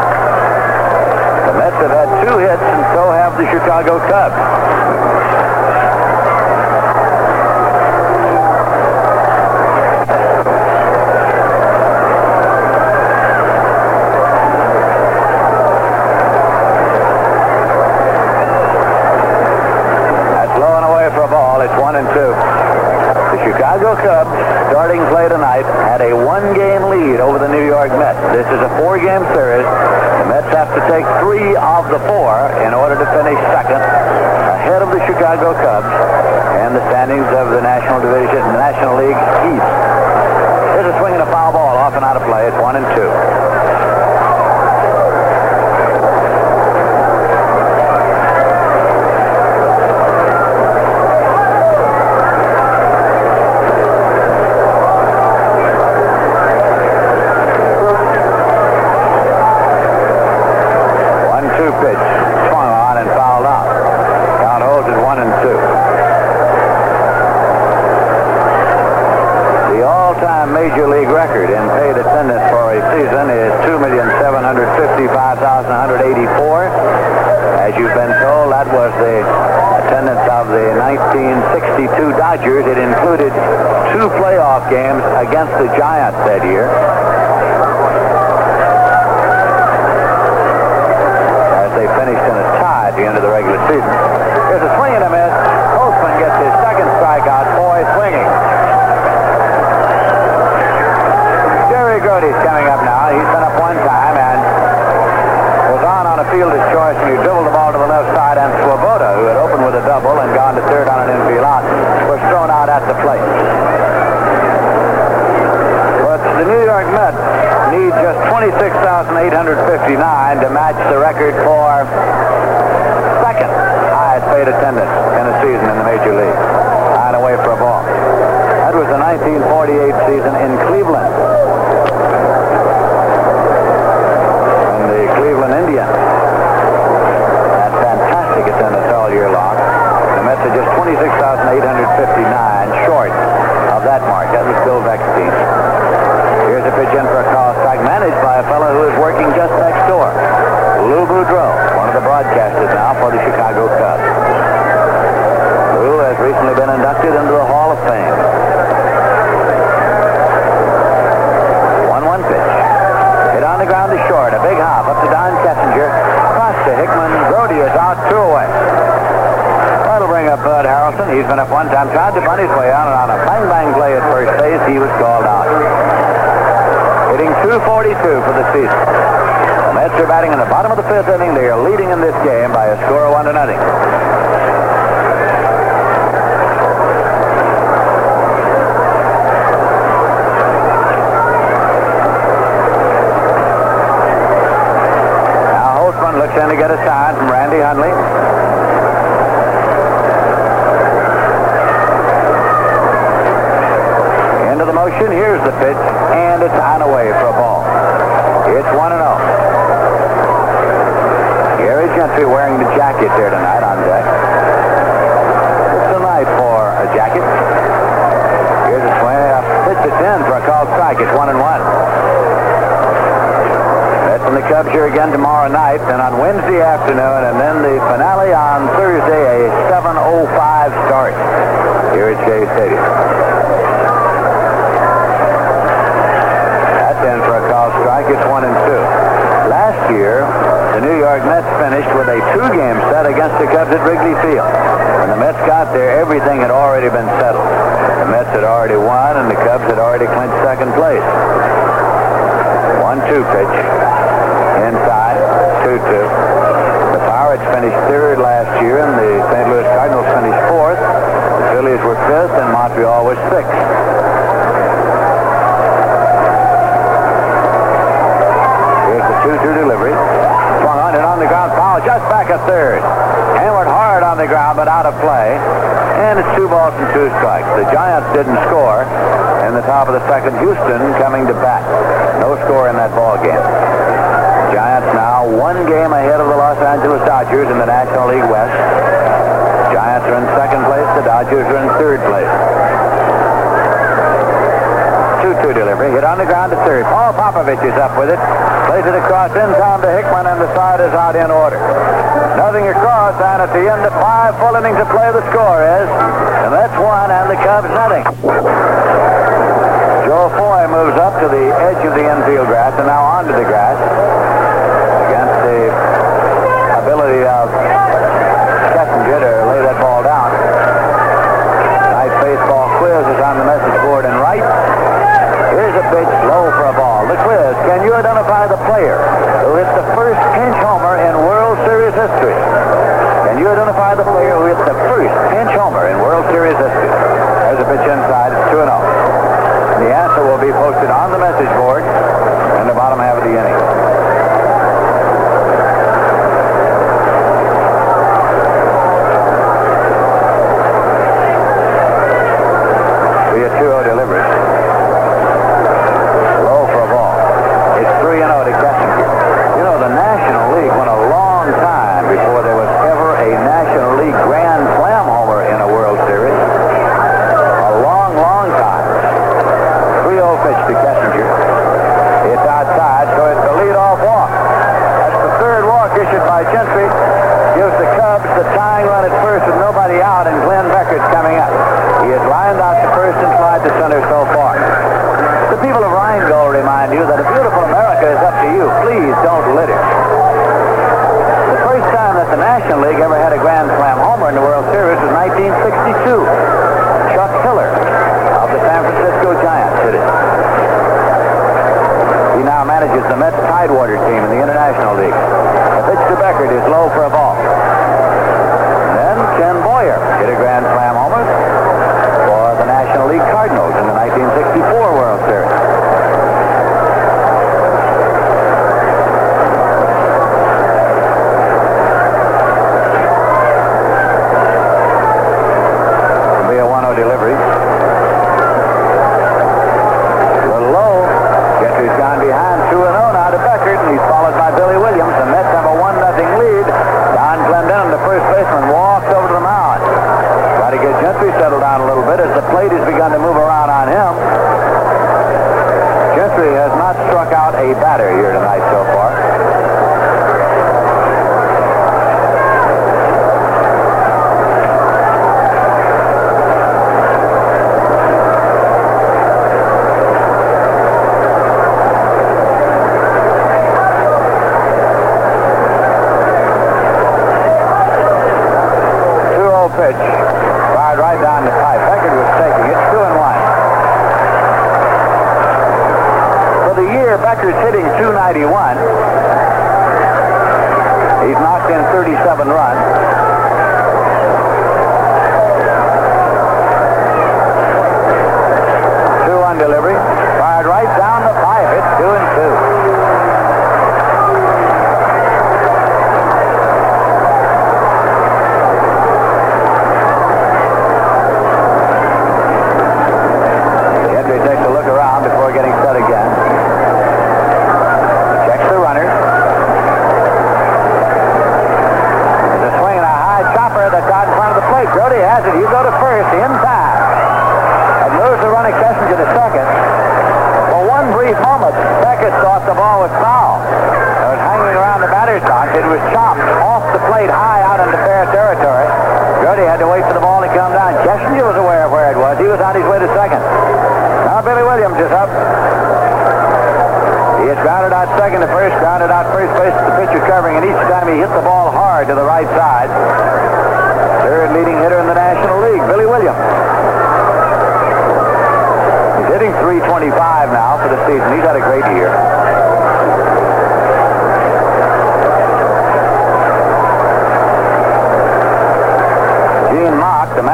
The Mets have had two hits, and so have the Chicago Cubs. That's low away for a ball. It's one and two. The Chicago Cubs, starting play tonight, had a one-game lead over the New York Mets. This is a four-game series. The Mets have to take three of the four in order to finish second, ahead of the Chicago Cubs and the standings of the National Division, the National League East. Here's a swing and a foul ball off and out of play. It's one and two. One-two pitch. Swung on and fouled out. Count holds at one and two. The all-time major league record in paid attendance for a season is 2,755,184. As you've been told, that was the attendance of the 1962 Dodgers. It included two playoff games against the Giants that year. as they finished in a tie at the end of the regular season. Here's a swing and a miss. Holtzman gets his second strikeout. Boy swinging. Jerry Grote's coming up now. He's been up one time and was on on a fielder's choice and he dribbled the ball to the left side and Swoboda, who had opened with a double and gone to third on an infield out, was thrown out at the plate. But the New York Mets need just 26,859 to match the record for second highest paid attendance in a season in the Major League. Nine away for a ball. That was the 1948 season in Cleveland. And the Cleveland Indians had fantastic attendance all year long. Mets are just 26,859 short of that mark. That was Bill Beckstein. Here's a pitch in for a call strike managed by a fellow who is working just next door. Lou Boudreau, one of the broadcasters now for the Chicago Cubs. Lou has recently been inducted into the Hall of Fame. 1-1 pitch. Hit on the ground to short. A big hop up to Don Kessinger. Cross to Hickman. Brody is out, two away. Up Bud Harrelson. He's been up one time. Tried to bunt his way out, and on a bang-bang play at first base, he was called out. Hitting 242 for the season. The Mets are batting in the bottom of the fifth inning. They are leading in this game by a score of one to nothing. Now looks in to get a sign from Randy Hundley. Into the motion. Here's the pitch, and it's on away for a ball. It's 1 and 0. Gary Gentry wearing the jacket there tonight on deck. It's a night for a jacket. Here's a swing. A pitch that's in for a called strike. It's 1 and 1. Mets and the Cubs here again tomorrow night, and on Wednesday afternoon, and then the finale on Thursday, a 7.05 start here at Shea Stadium. gets one and two. Last year, the New York Mets finished with a two-game set against the Cubs at Wrigley Field. When the Mets got there, everything had already been settled. The Mets had already won, and the Cubs had already clinched second place. One-two pitch. Inside. Two-two. The Pirates finished third last year, and the St. Louis Cardinals finished fourth. The Phillies were fifth, and Montreal was sixth. 2-2 delivery. Swung on and on the ground. Foul just back at third. Hammered hard on the ground, but out of play. And it's two balls and two strikes. The Giants didn't score. In the top of the second, Houston coming to bat. No score in that ball game. Giants now one game ahead of the Los Angeles Dodgers in the National League West. Giants are in second place. The Dodgers are in third place. 2-2 delivery. Hit on the ground to third. Paul Popovich is up with it. Plays it across in time to Hickman, and the side is out in order. Nothing across, and at the end of five full innings of play, the score is, and that's one, and the Cubs nothing. Joe Foy moves up to the edge of the infield grass, and now onto the grass. On the message board.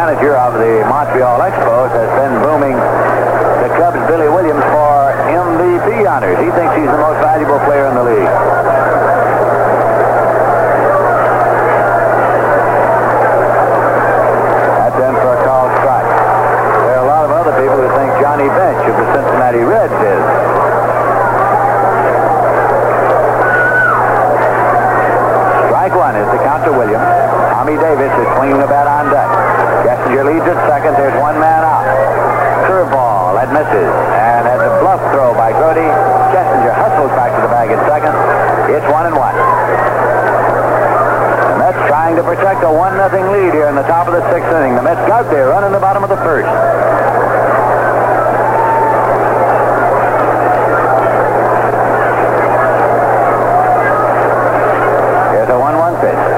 manager of the Montreal Expos, has been booming the Cubs' Billy Williams for MVP honors. He thinks he's the most valuable player in the league. That's in for a call strike. There are a lot of other people who think Johnny Bench of the Cincinnati Reds is. Strike one is the count to Williams. Tommy Davis is swinging the bat on deck. Bellinger leads at second. There's one man out. Curveball that misses. And as a bluff throw by Grote, Kessinger hustles back to the bag at second. It's one and one. The Mets trying to protect a 1 nothing lead here in the top of the sixth inning. The Mets got there, running the bottom of the first. Here's a 1-1 pitch.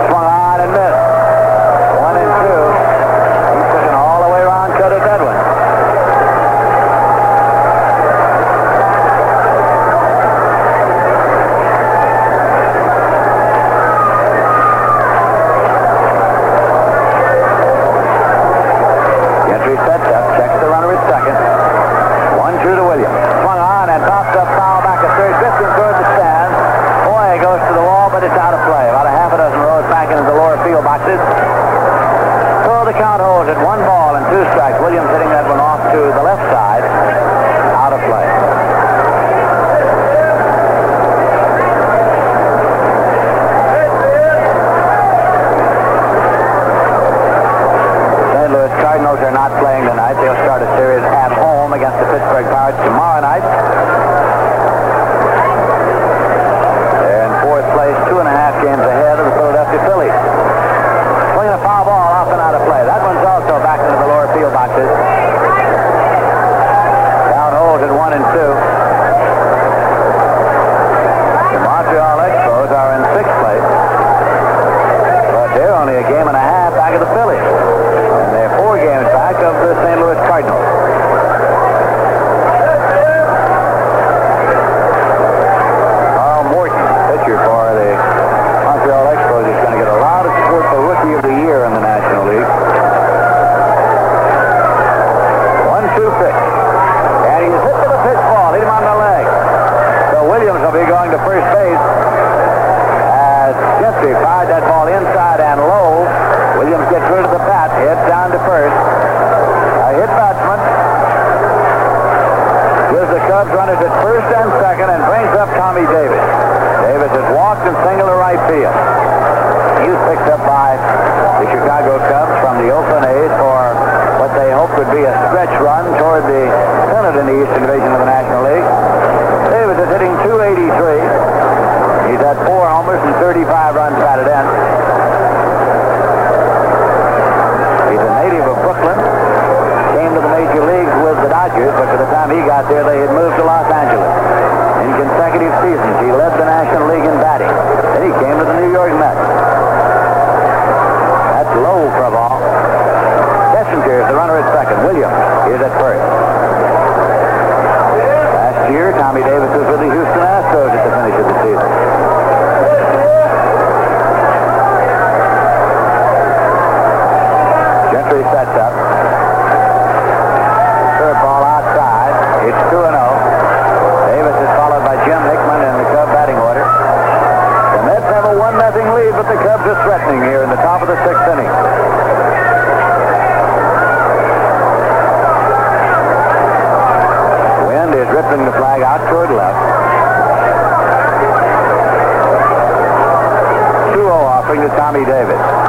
to Tommy Davis.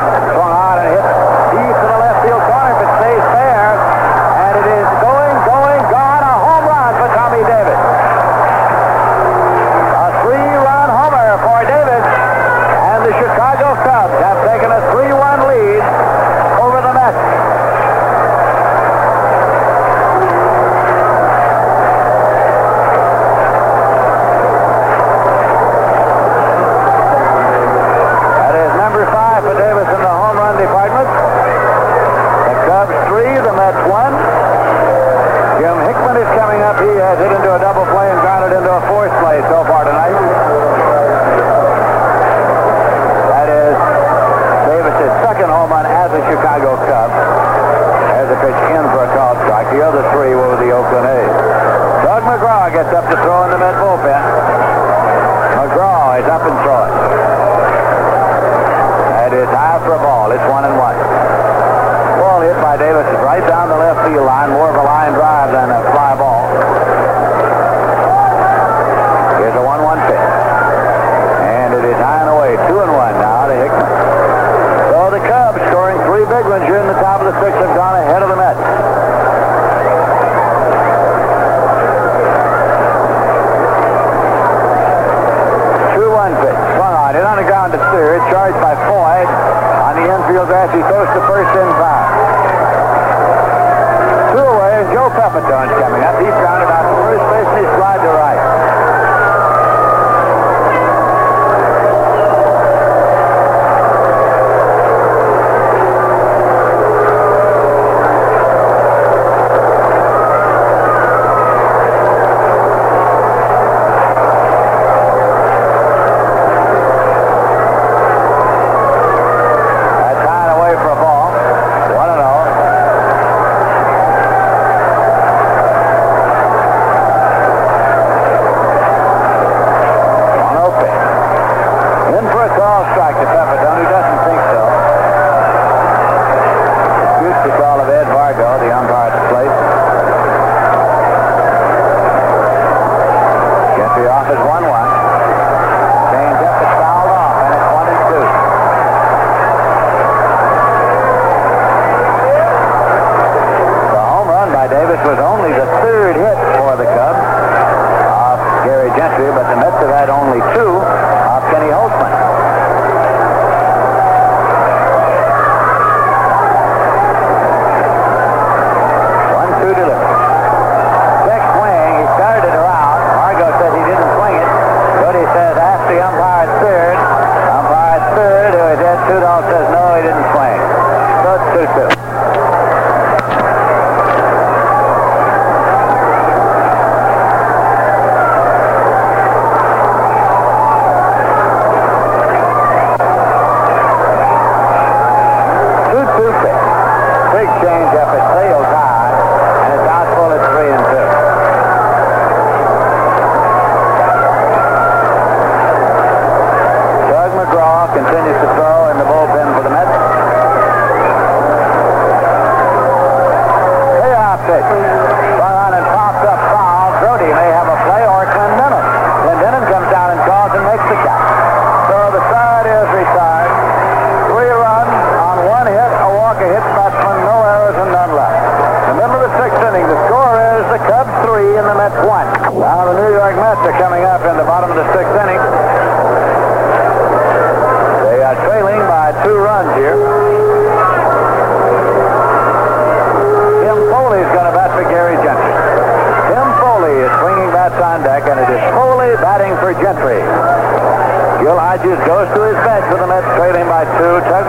Trailing by two. Tug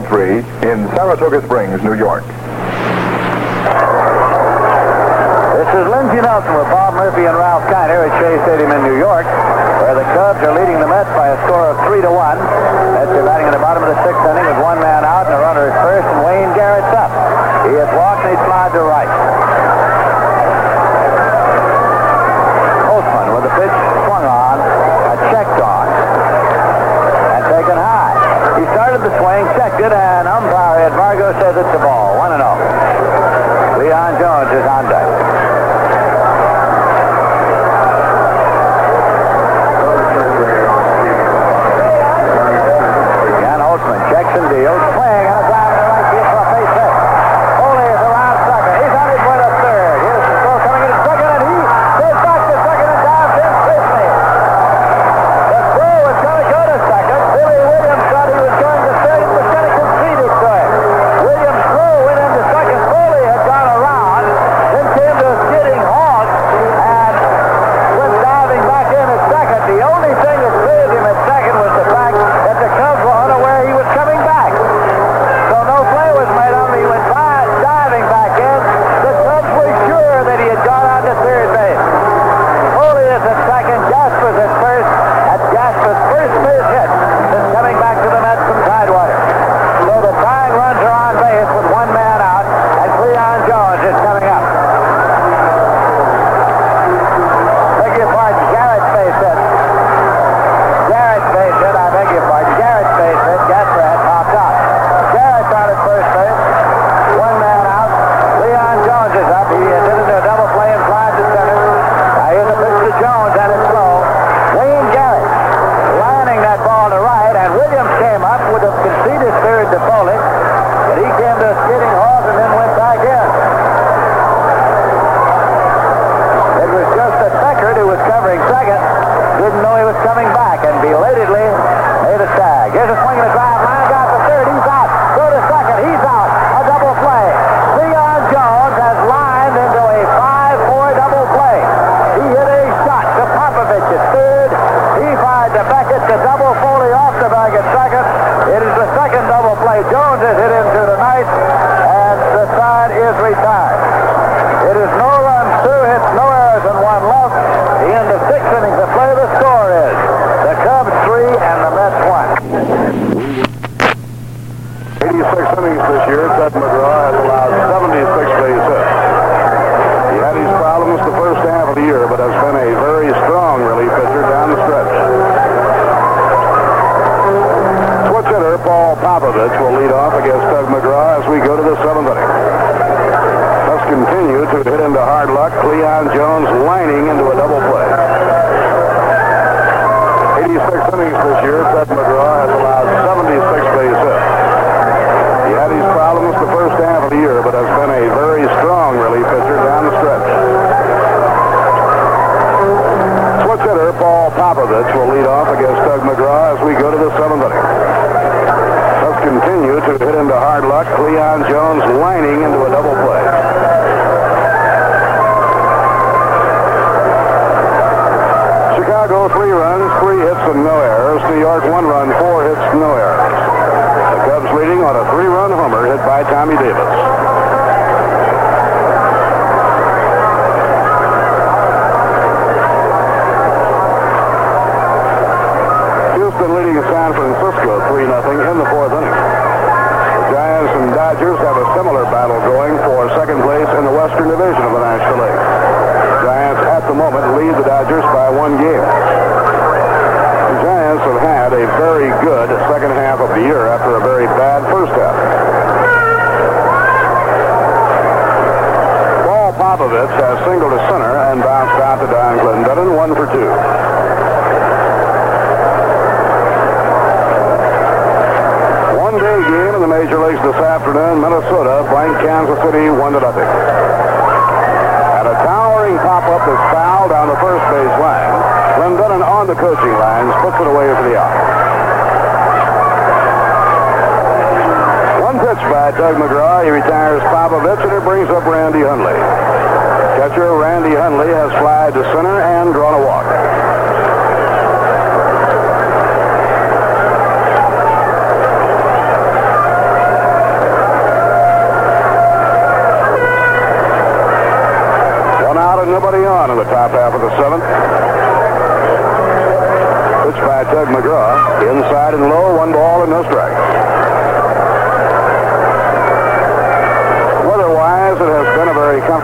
102.3 in Saratoga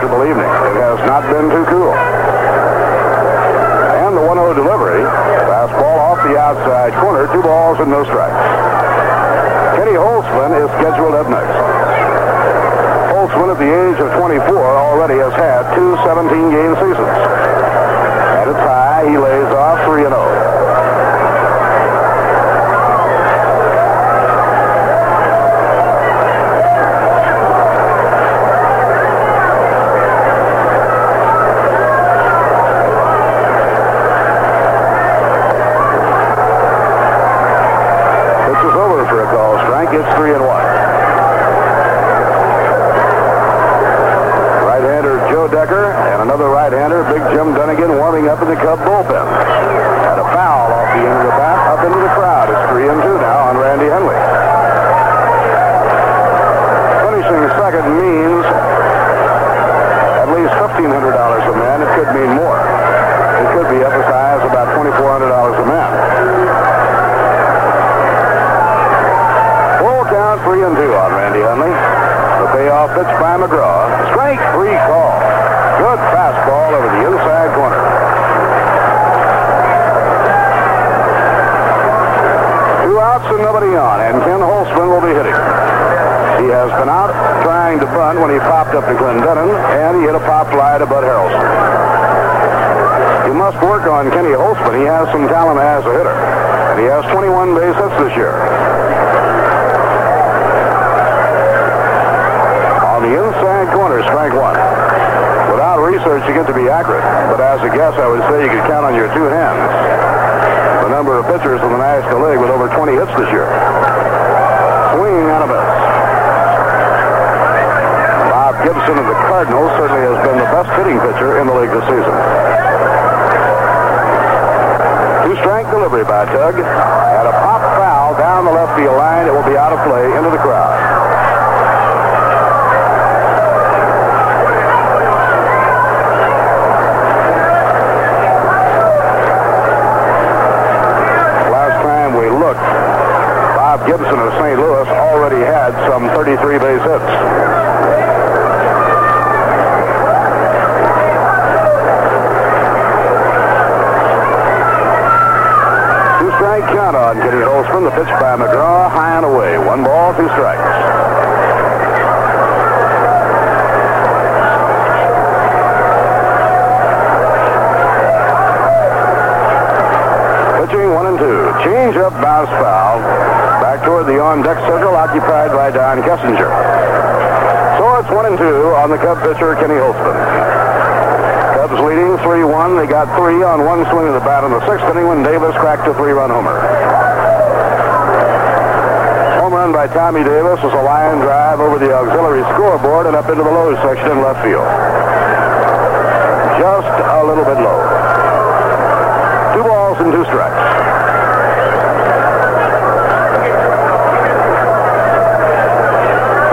comfortable evening. It has not been too cool. And the 1-0 delivery. Fastball off the outside corner. Two balls and no strikes. Kenny Holtzman is scheduled up next. Holtzman, at the age of 24, already has had two 17-game seasons. At its high, he lays off 3 and 0. Pitch is over for a call strike. It's 3 and 1. Right-hander Joe Decker and another right-hander, Big Jim Dunegan, warming up in the Cub bullpen. Had a foul off the end of the bat up into the crowd. It's three and two now on Randy Hundley. Finishing second means at least $1,500 a man. It could mean more. It could be up as high as about $2,400 a man. Full count, three and two on Randy Hundley. The payoff pitch by McGraw. Strike three call. Good fastball over the inside corner. Two outs and nobody on, and Ken Holtzman will be hitting. He has been out trying to bunt when he popped up to Clendenon, and he hit a pop fly to Bud Harrelson. You must work on Kenny Holtzman. He has some talent as a hitter, and he has 21 base hits this year. On the inside corner, strike one. Research, you get to be accurate. But as a guess, I would say you could count on your two hands the number of pitchers in the National League with over 20 hits this year. Swinging on a miss. Bob Gibson of the Cardinals certainly has been the best hitting pitcher in the league this season. Two-strike delivery by Tug. And a pop foul down the left field line. It will be out of play into the crowd. Last time we looked, Bob Gibson of St. Louis already had some 33 base hits. Two strike count on Kenny Holtzman. The pitch by McGraw, high and away. One ball, two strikes. Pitching one and two. Change up, bounce foul. Back toward the on deck circle, occupied by Don Kessinger. So it's one and two on the Cub pitcher, Kenny Holtzman. Cubs leading 3-1. They got three on one swing of the bat in the sixth inning when Davis cracked a three-run homer. Home by Tommy Davis was a line drive over the auxiliary scoreboard and up into the low section in left field. Just a little bit low. Two balls and two strikes.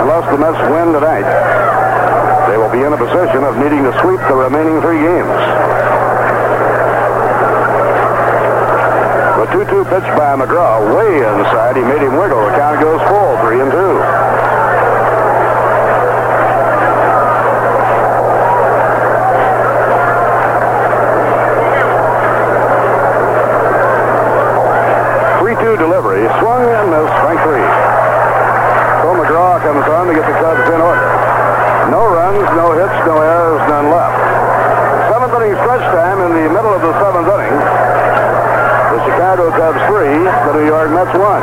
Unless the Mets win tonight, they will be in a position of needing to sweep the remaining three games. 2-2 pitch by McGraw. Way inside. He made him wiggle. The count goes full. Three and two. Three-two delivery. Swung and missed. Frank three. So McGraw comes on to get the Cubs in order. No runs, no hits, no errors, none left. Seventh inning stretch New York Mets won.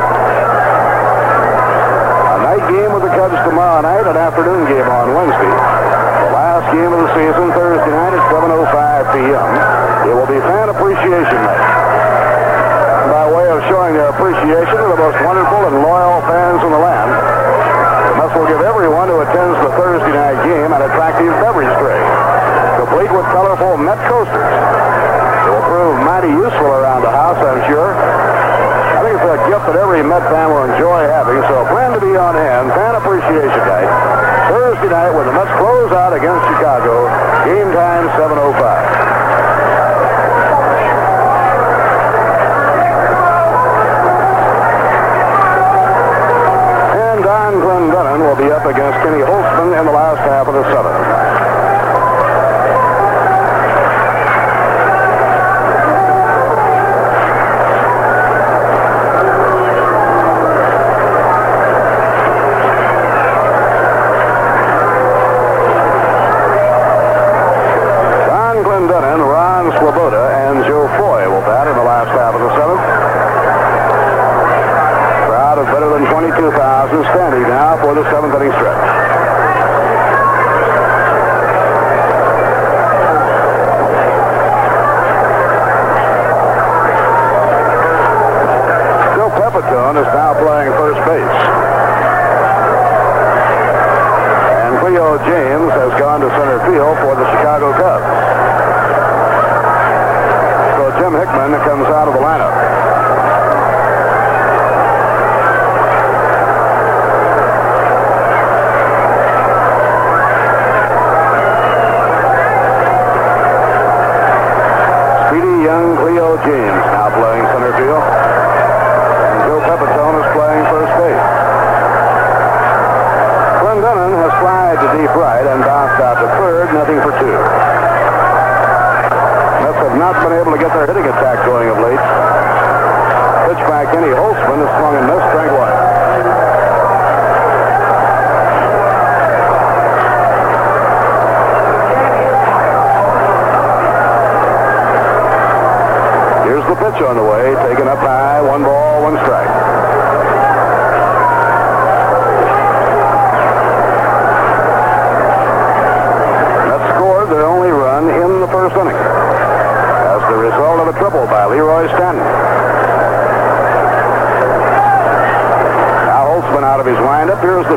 A night game with the Cubs tomorrow night, an afternoon game on Wednesday. The last game of the season, Thursday night at 7.05 p.m. It will be Fan Appreciation Night. By way of showing their appreciation to the most wonderful and loyal fans in the land, the Mets will give everyone who attends the Thursday night game an attractive beverage tray, complete with colorful Met coasters. It will prove mighty useful around the house, I'm sure. I think it's a gift that every Met fan will enjoy having, so plan to be on hand. Fan Appreciation Night, Thursday night when the Mets close out against Chicago. Game time 7.05. And Don Clendenon will be up against Kenny Holtzman in the last half of the seventh.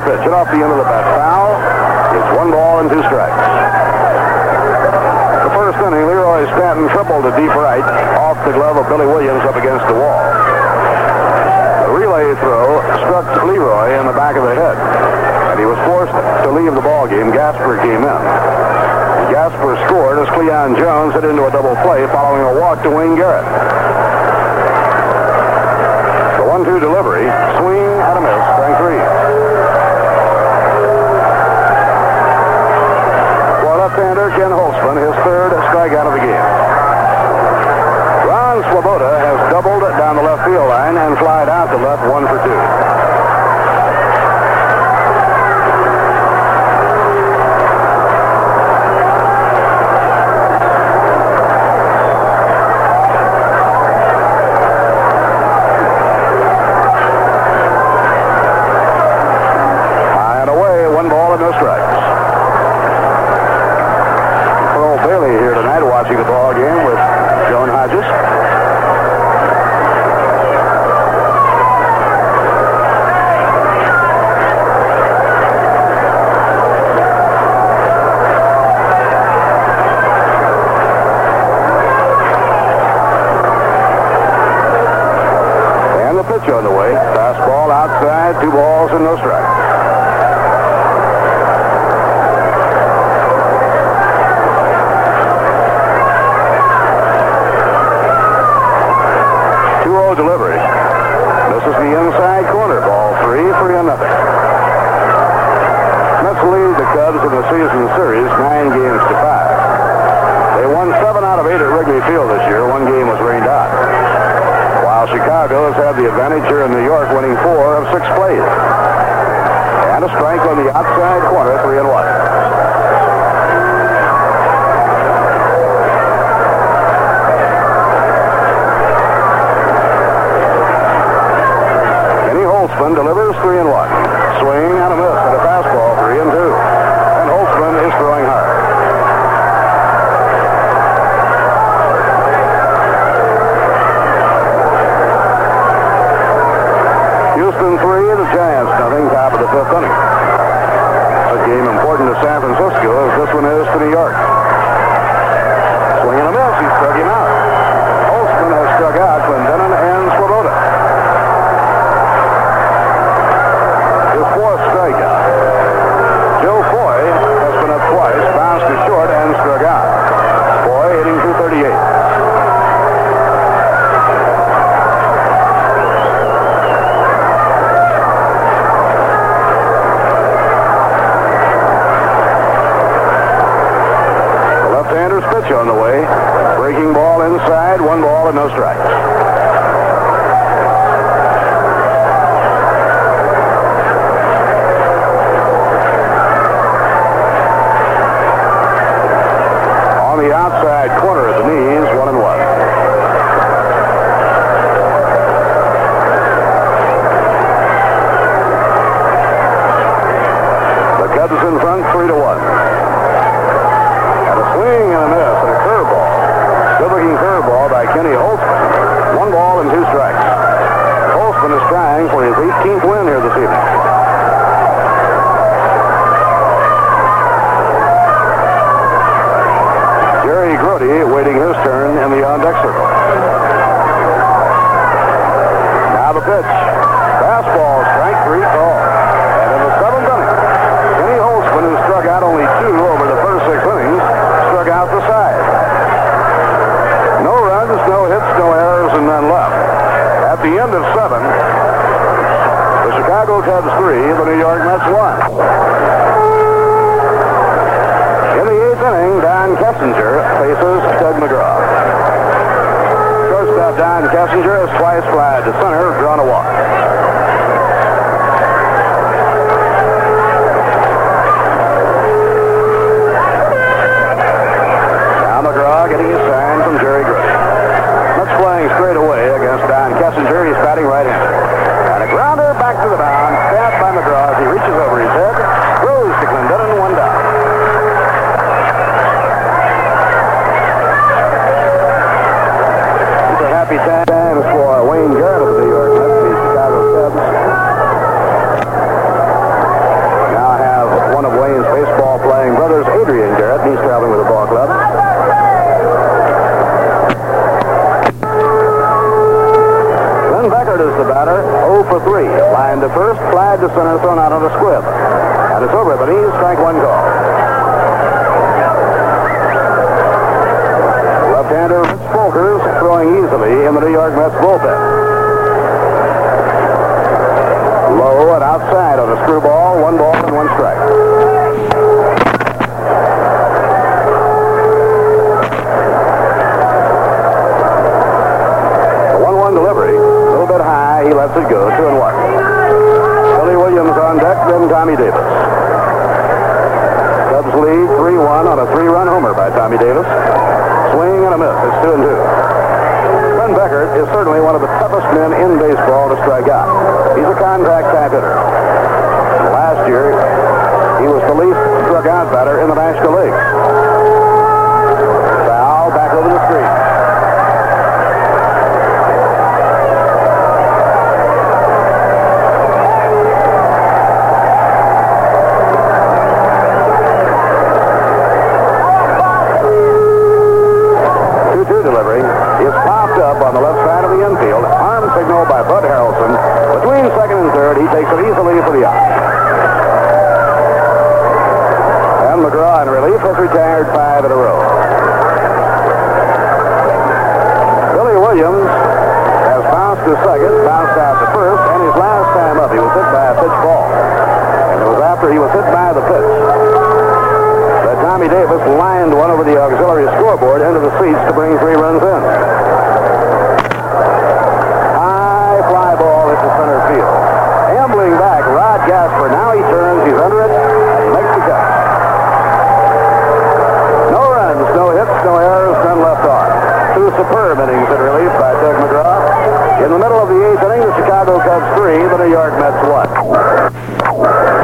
The pitch. Hit off the end of the bat. Foul. It's one ball and two strikes. The first inning, Leroy Stanton tripled to deep right off the glove of Billy Williams up against the wall. The relay throw struck Leroy in the back of the head, and he was forced to leave the ball game. Gasper came in. Gasper scored as Cleon Jones hit into a double play following a walk to Wayne Garrett. The one-two delivery, swing and a miss, strike three. For left-hander Ken Holtzman, his third strikeout of the game. Ron Swoboda has doubled down the left field line and flied out to left one for two. Folkers throwing easily in the New York Mets bullpen. Low and outside on a screwball, one ball and one strike. The 1-1 delivery, a little bit high, he lets it go, two and one. Billy Williams on deck, then Tommy Davis. Cubs lead 3-1 on a three-run homer by Tommy Davis. Swing and a miss. It's two and two. Glenn Beckert is certainly one of the toughest men in baseball to strike out. He's a contact type hitter. Last year, he was the least struck out batter in the National League. Foul back over the street. Two-two delivery is popped up on the left side of the infield. Arm signal by Bud Harrelson. Between second and third, he takes it easily for the out. And McGraw in relief has retired five in a row. Billy Williams has bounced to second, bounced out to first, and his last time up, he was hit by a pitch ball. And it was after he was hit by the pitch that Tommy Davis lined one over the auxiliary scoreboard into the seats to bring three runs in. High fly ball the center field. Ambling back, Rod Gasper. Now he turns, he's under it, and he makes the catch. No runs, no hits, no errors, none left on. Two superb innings in relief by Tug McGraw. In the middle of the eighth inning, the Chicago Cubs three, the New York Mets one.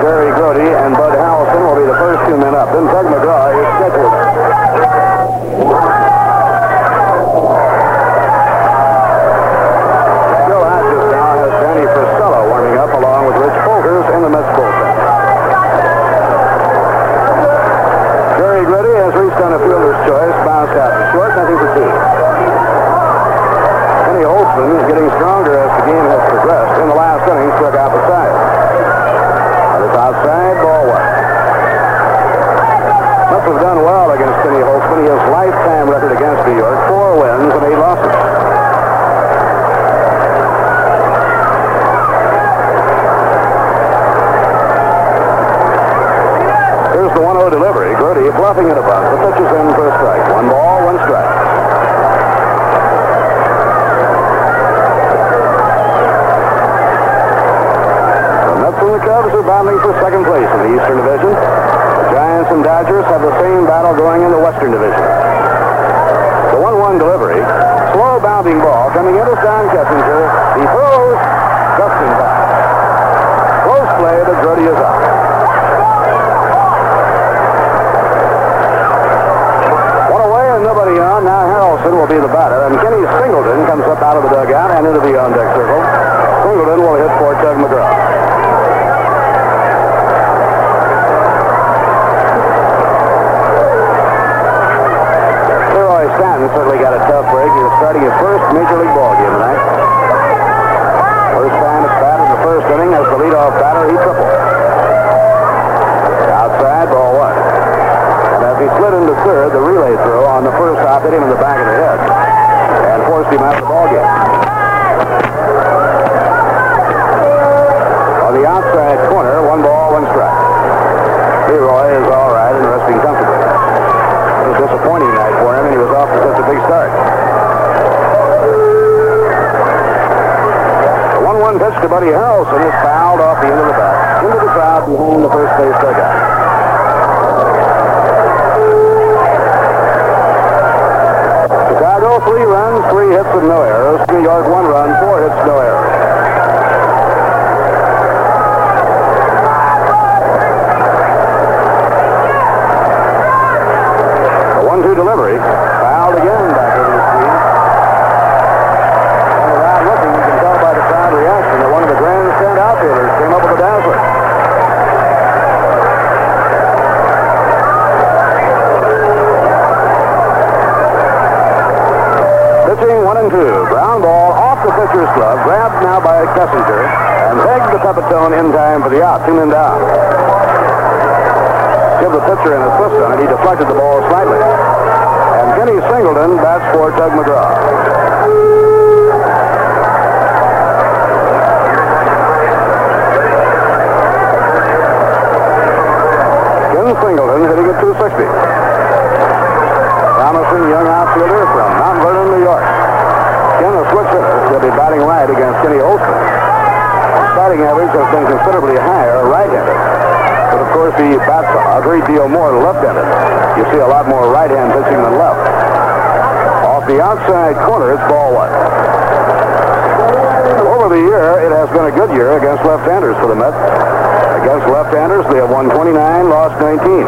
Jerry Grote and Bud Harrelson will be the first two men up. Then Tug McGraw is scheduled. Joe now has Danny warming up along with Rich in the Mets bullpen. Jerry Grote has fielder's choice, bounced out to short, nothing for two. Struck out the side. Outside, ball one. Must have done well against Kenny Holtzman. His lifetime record against New York, four wins and eight losses. Here's the 1-0 delivery. Grote bluffing it about. The pitch is in for a strike. One ball, one strike. The Mets and the Cubs are battling for second place in the Eastern Division. The Giants and Dodgers have the same battle going in the Western Division. The 1-1 delivery. Slow bounding ball coming into Don Kessinger. He throws in time. Close play, but Grote is out. One away and nobody on. Now Harrelson will be the batter, and Kenny Singleton comes up out of the dugout and into the on-deck circle. Singleton will hit for Tug McGraw. Stanton certainly got a tough break. Was starting his first major league ball game tonight. First time at bat in the first inning as the leadoff batter, he tripled. Outside, ball one. And as he slid into third, the relay throw on the first hop hit him in the back of the head and forced him out of the ball game. On the outside corner, one ball, one strike. Leroy is all right and resting comfortably. Was a disappointing night for him, and he was off to such a big start. The 1-1 pitch to Buddy Harrelson is fouled off the end of the bat into the crowd and behind the first base dugout. Chicago, three runs, three hits, and no errors. New York, one run, four hits, no errors. The one-two delivery, fouled again back over the screen. And without looking, you can tell by the crowd reaction that one of the grandstand outfielders came up with a dazzler. Pitching one and two. Ground ball off the pitcher's glove, grabbed now by Kessinger, and pegged the Pepitone in time for the out. Two men down. Give the pitcher an assist on it. He deflected the ball slightly. And Kenny Singleton bats for Tug McGraw. Ken Singleton hitting at 260. Promising young outfielder from Mount Vernon, New York. Ken, a switch hitter, will be batting right against Kenny Holtzman. Batting average has been considerably higher right-handed. But of course, he bats a great deal more left-handed. You see a lot more right-hand pitching than left. Off the outside corner, it's ball one. Over the year, it has been a good year against left-handers for the Mets. Against left-handers, they have won 29, lost 19.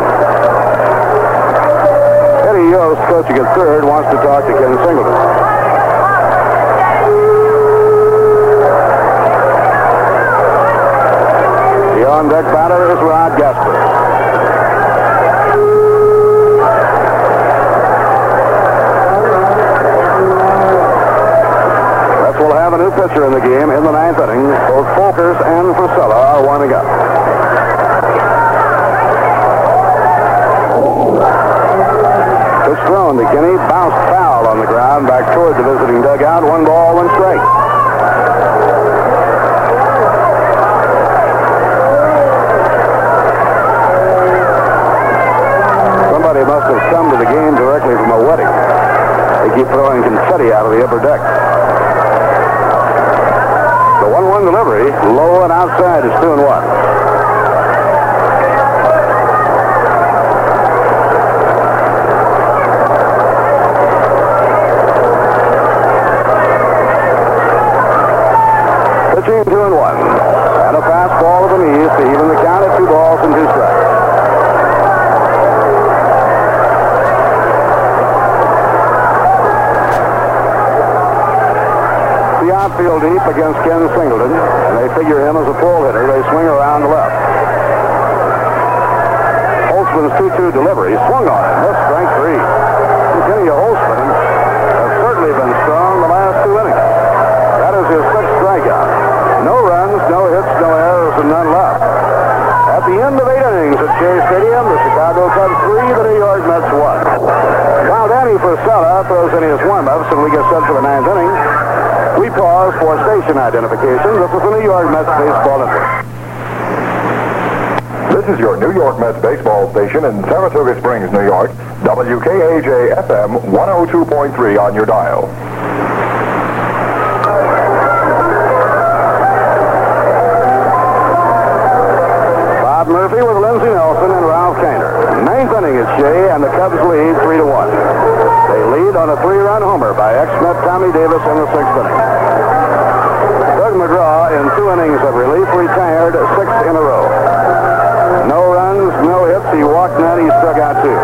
Eddie Yost, coaching at third, wants to talk to Ken Singleton. The on-deck batter is Rod Gasper. Mets will have a new pitcher in the game in the ninth inning. Both Folkers and Frisella are warming up. Pitch thrown to Kinney, bounced foul on the ground back toward the visiting dugout. One ball, one strike. Somebody must have come to the game directly from a wedding. They keep throwing confetti out of the upper deck. The 1-1 delivery, low and outside is 2 and 1. Pitching 2 and 1. And a fastball to the knees to even the count at two balls and two strikes. The outfield deep against Ken Singleton, and they figure him as a pull hitter. They swing around left. Holtzman Holtzman's 2-2 delivery. Swung on it. Missed strike three. Kenny Holtzman has certainly been strong the last two innings. That is his sixth strikeout. No runs, no hits, no errors, and none left. At the end of eight innings at Shea Stadium, the Chicago Cubs three, the New York Mets one. While Danny Frisella throws in his warm-ups and we get set for the ninth inning, we pause for station identification. This is the New York Mets Baseball Network. This is your New York Mets baseball station in Saratoga Springs, New York. WKAJ FM 102.3 on your dial. Bob Murphy with Lindsey Nelson and Ralph Kiner. Ninth inning at Shea, and the Cubs lead 3 to 1. They lead on a three-run homer by ex-Met Tommy Davis in the sixth inning. Tug McGraw, in two innings of relief, retired six in a row. No runs, no hits. He walked none. He struck out two.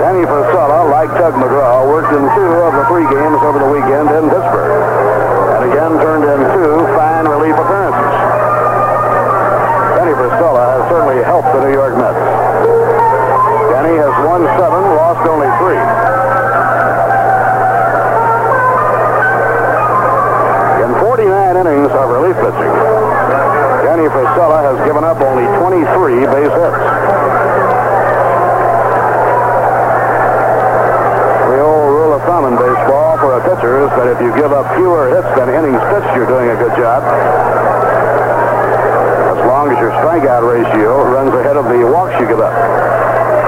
Danny Frisella, like Tug McGraw, worked in two of the three games over the weekend in Pittsburgh. And again turned in two fine relief appearances. Danny Frisella has certainly helped the New York Mets. Danny has won seven, lost only three. Relief pitching, Danny Frisella has given up only 23 base hits. The old rule of thumb in baseball for a pitcher is that if you give up fewer hits than innings pitched, you're doing a good job. As long as your strikeout ratio runs ahead of the walks you give up.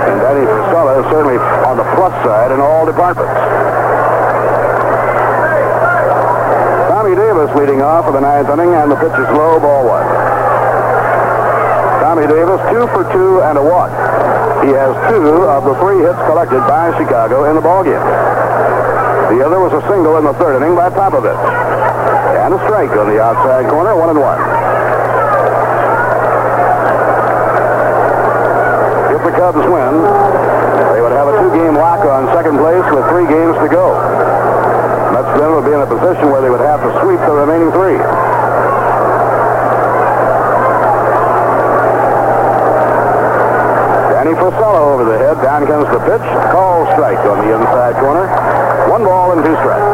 And Danny Frisella is certainly on the plus side in all departments. Tommy Davis leading off for the ninth inning, and the pitch is low, ball one. Tommy Davis, two for two and a walk. He has two of the three hits collected by Chicago in the ballgame. The other was a single in the third inning by Popovich. And a strike on the outside corner, one and one. If the Cubs win, they would have a two-game lock on second place with three games to go. Then would be in a position where they would have to sweep the remaining three. Danny Frisella over the head. Down comes the pitch. Call strike on the inside corner. One ball and two strikes.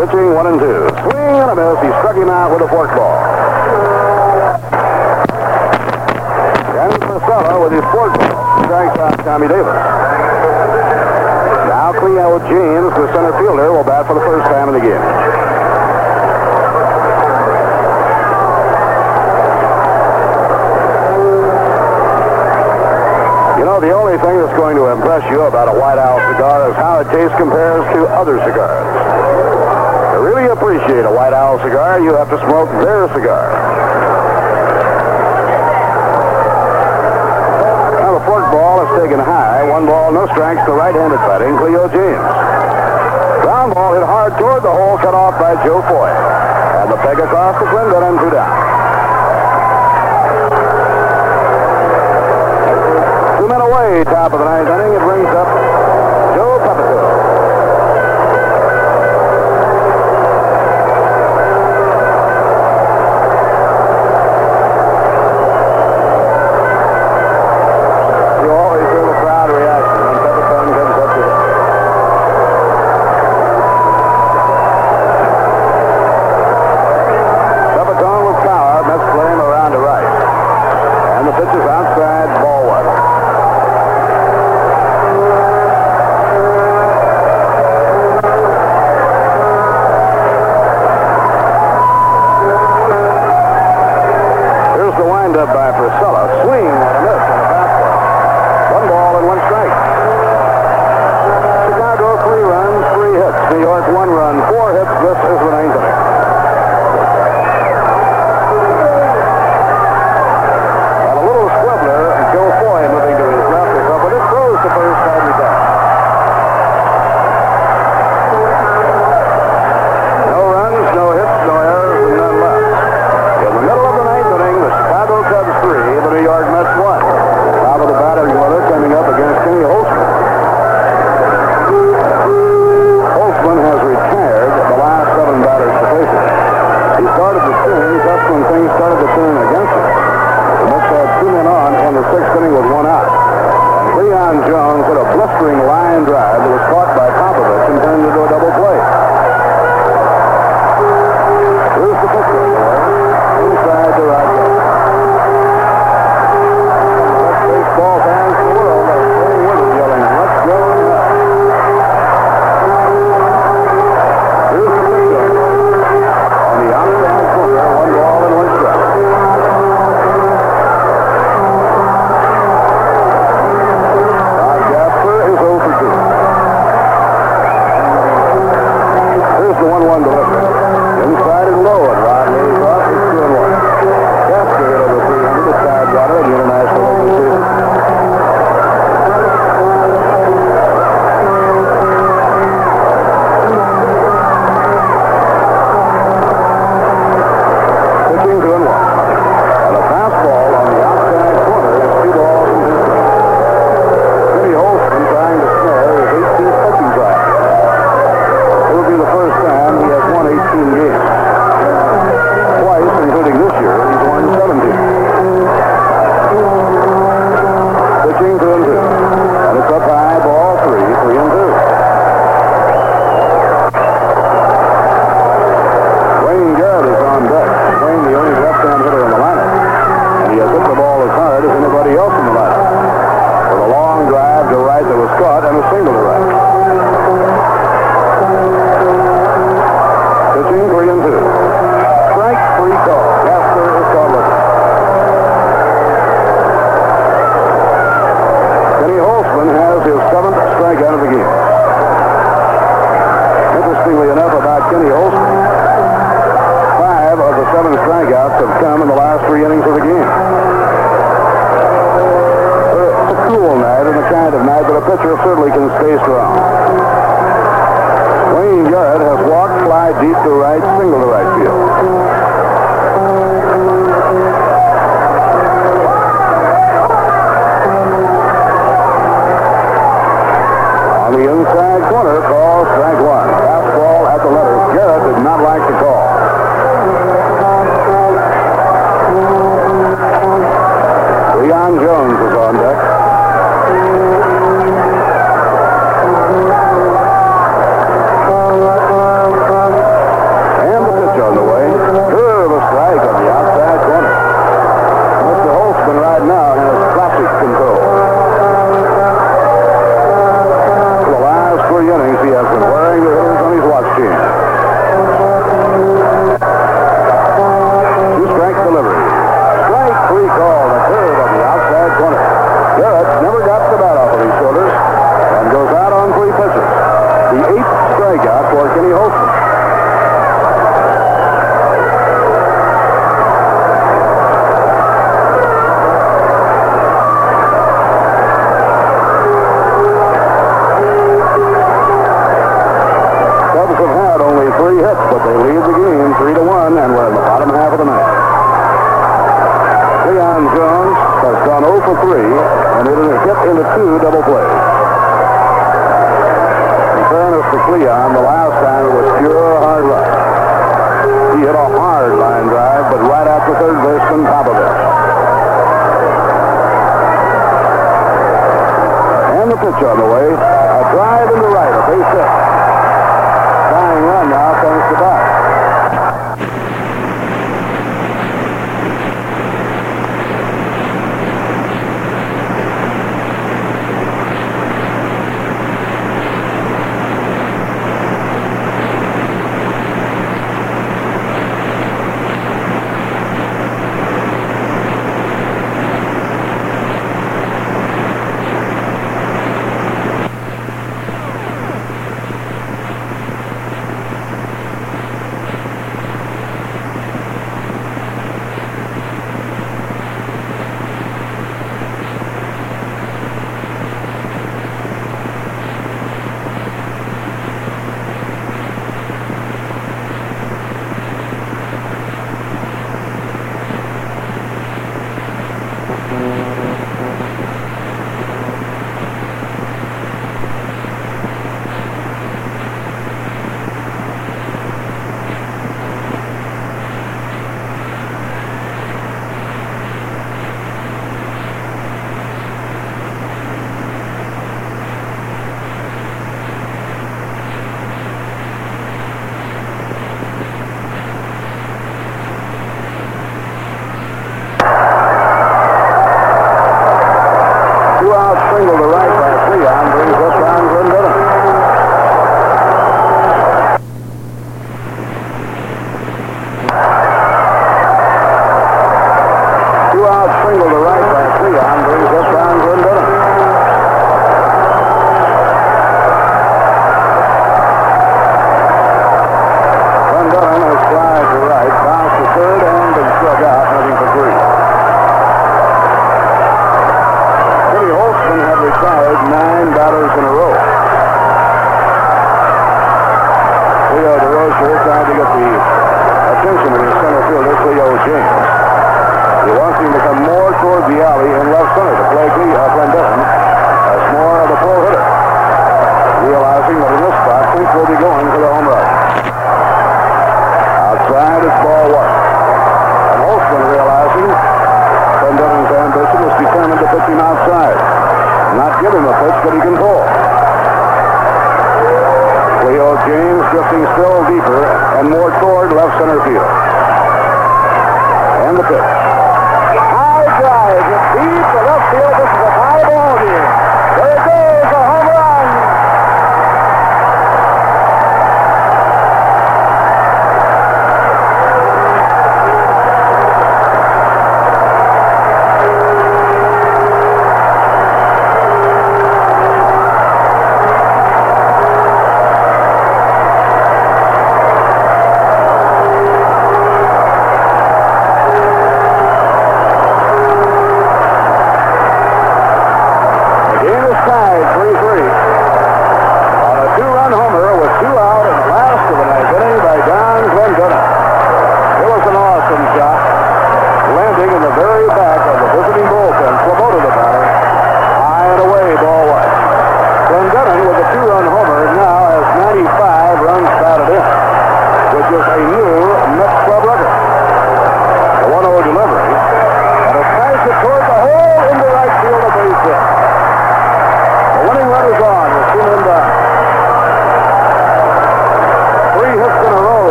Pitching one and two. Swing and a miss. He struck him out with a forkball. With his fourth strikes out Tommy Davis. Now Cleo James, the center fielder, will bat for the first time in the game. You know, the only thing that's going to impress you about a White Owl cigar is how it tastes compares to other cigars. To really appreciate a White Owl cigar, you have to smoke their cigar. Now the fork ball is taken high. One ball, no strikes to right-handed batting, Cleo James. Ground ball hit hard toward the hole cut off by Joe Foy. And the peg across the Clendenon and two down. Two men away, top of the ninth inning. It brings up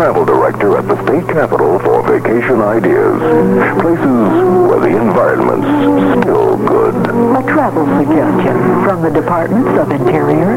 travel director at the state capitol for vacation ideas. Places where the environment's still good. A travel suggestion from the Departments of Interior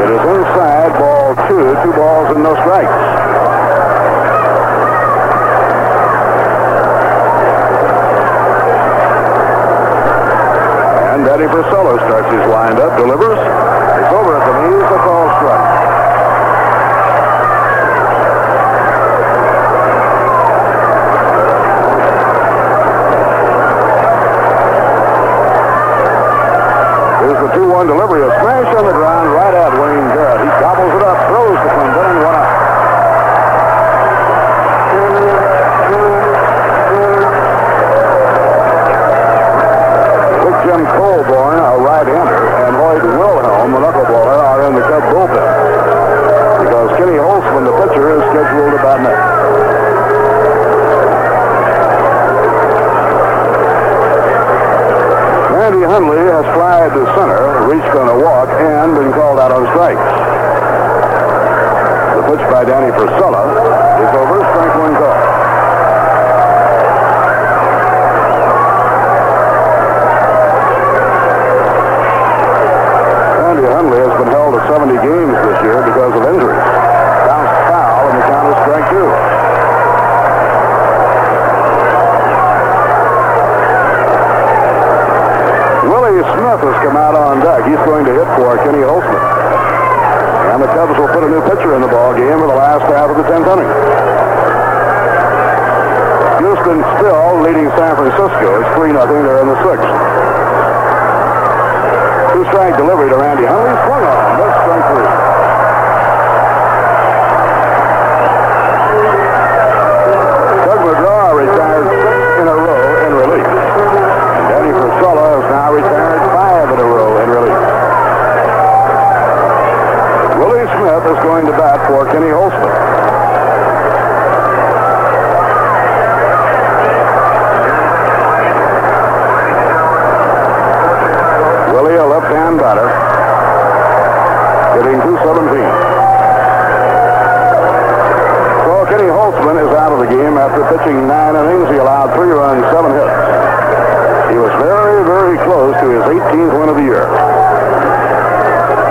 It is inside, ball two, two balls and no strikes. And Danny Frisella starts his windup, delivers. It's over at the knees, a ball strike. Here's the 2-1 delivery. A smash on the ground right at Wayne Garrett. He gobbles it up, throws to Clendenon, one out. Big Jim Colborn, a right-hander, and Hoyt Wilhelm, a knuckleballer, are in the Cub bullpen. Because Kenny Holtzman, the pitcher, is scheduled to bat next. Randy Hundley to center, reached on a walk, and been called out on strikes. The pitch by Danny Frisella is over, strike one call. Randy Hundley has been held to 70 games this year because of injuries. Bounced foul, and the count is strike two. Willie Has come out on deck. He's going to hit for Kenny Holtzman. And the Cubs will put a new pitcher in the ball game for the last half of the 10th inning. Houston still leading San Francisco. It's 3 nothing. They're in the sixth. Two strike delivery to Randy Hundley. Swung on. For Kenny Holtzman. Willie, a left-hand batter, hitting 217. So Kenny Holtzman is out of the game after pitching nine innings. He allowed three runs, seven hits. He was very, very close to his 18th win of the year.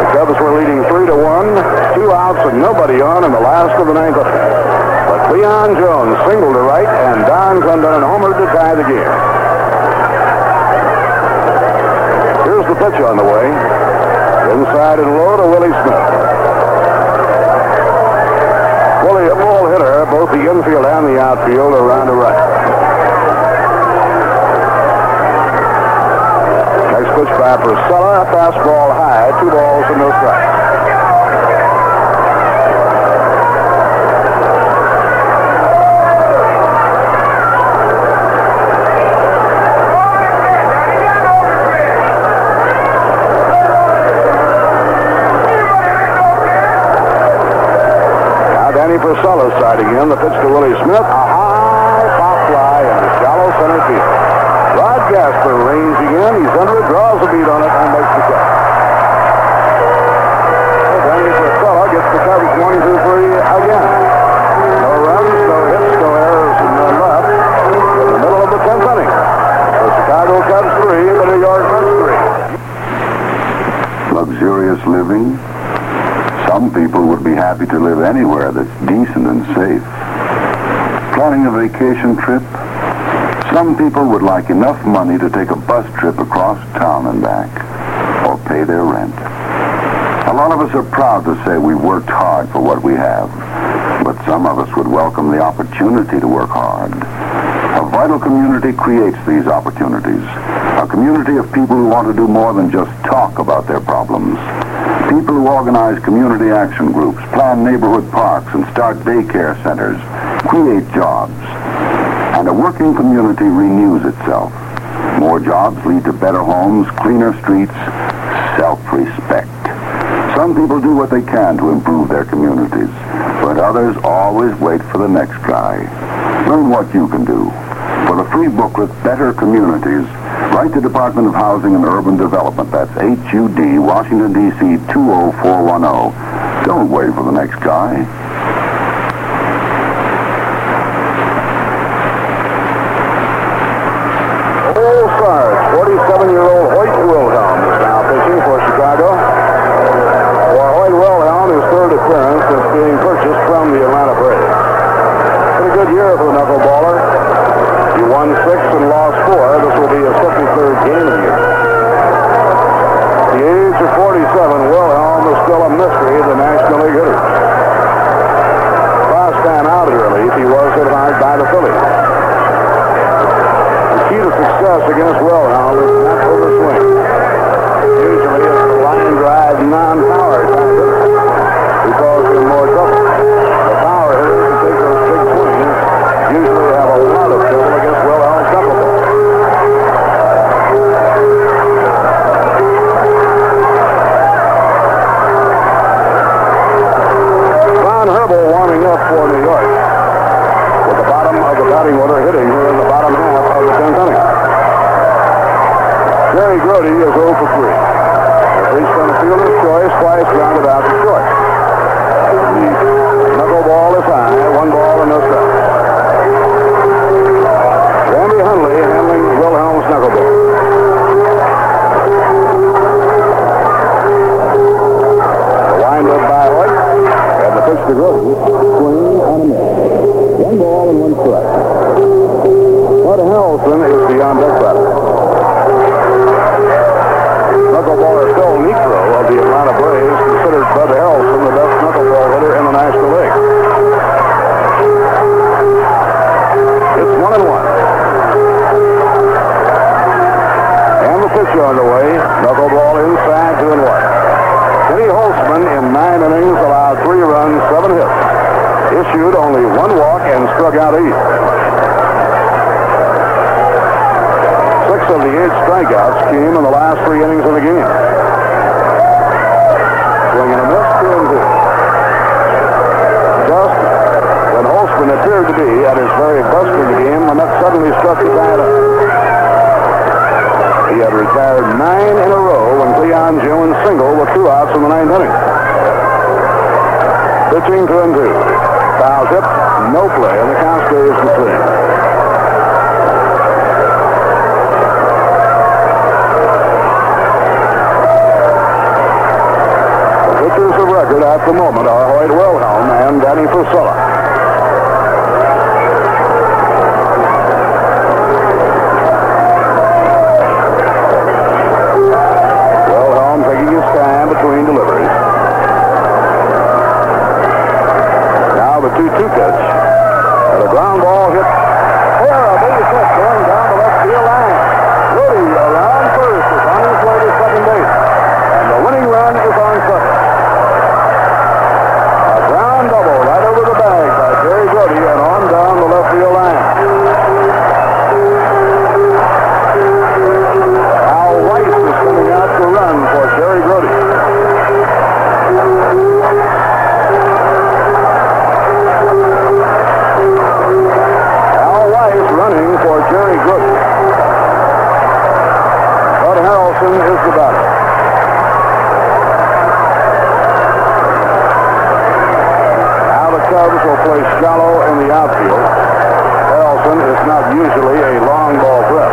The Cubs were leading three to one, outs and nobody on in the last of the ninth. But Cleon Jones singled to right and Don Clendenon homered to tie the game. Here's the pitch on the way. Inside and low to Willie Smith. Willie, a ball hitter, both the infield and the outfield around to right. Next pitch by Frisella, fastball high, two balls and no strikes. Now Danny Frisella's side again. The pitch to Willie Smith. A high pop fly in shallow center field. Rod Gasper ranging in. He's under it, draws a beat on it, and makes the catch. Danny Frisella gets the again. No runs, no hits, no errors in left. In the middle of the tenth inning. The Chicago Cubs three, the New York Mets three. Luxurious living? Some people would be happy to live anywhere that's decent and safe. Planning a vacation trip? Some people would like enough money to take a bus trip across town and back, or pay their rent. A lot of us are proud to say we worked hard for what we have, but some of us would welcome the opportunity to work hard. A vital community creates these opportunities. A community of people who want to do more than just talk about their problems. People who organize community action groups, plan neighborhood parks, and start daycare centers, create jobs. And a working community renews itself. More jobs lead to better homes, cleaner streets, self-respect. Some people do what they can to improve their communities, but others always wait for the next guy. Learn what you can do. For the free booklet, Better Communities, write to Department of Housing and Urban Development. That's HUD, Washington, D.C. 20410. Don't wait for the next guy. Pitching two and two. Foul tip, no play, and the count stays the same. The pitchers of record at the moment are Hoyt Wilhelm and Danny Frisella. Shallow in the outfield. Harrelson is not usually a long ball threat.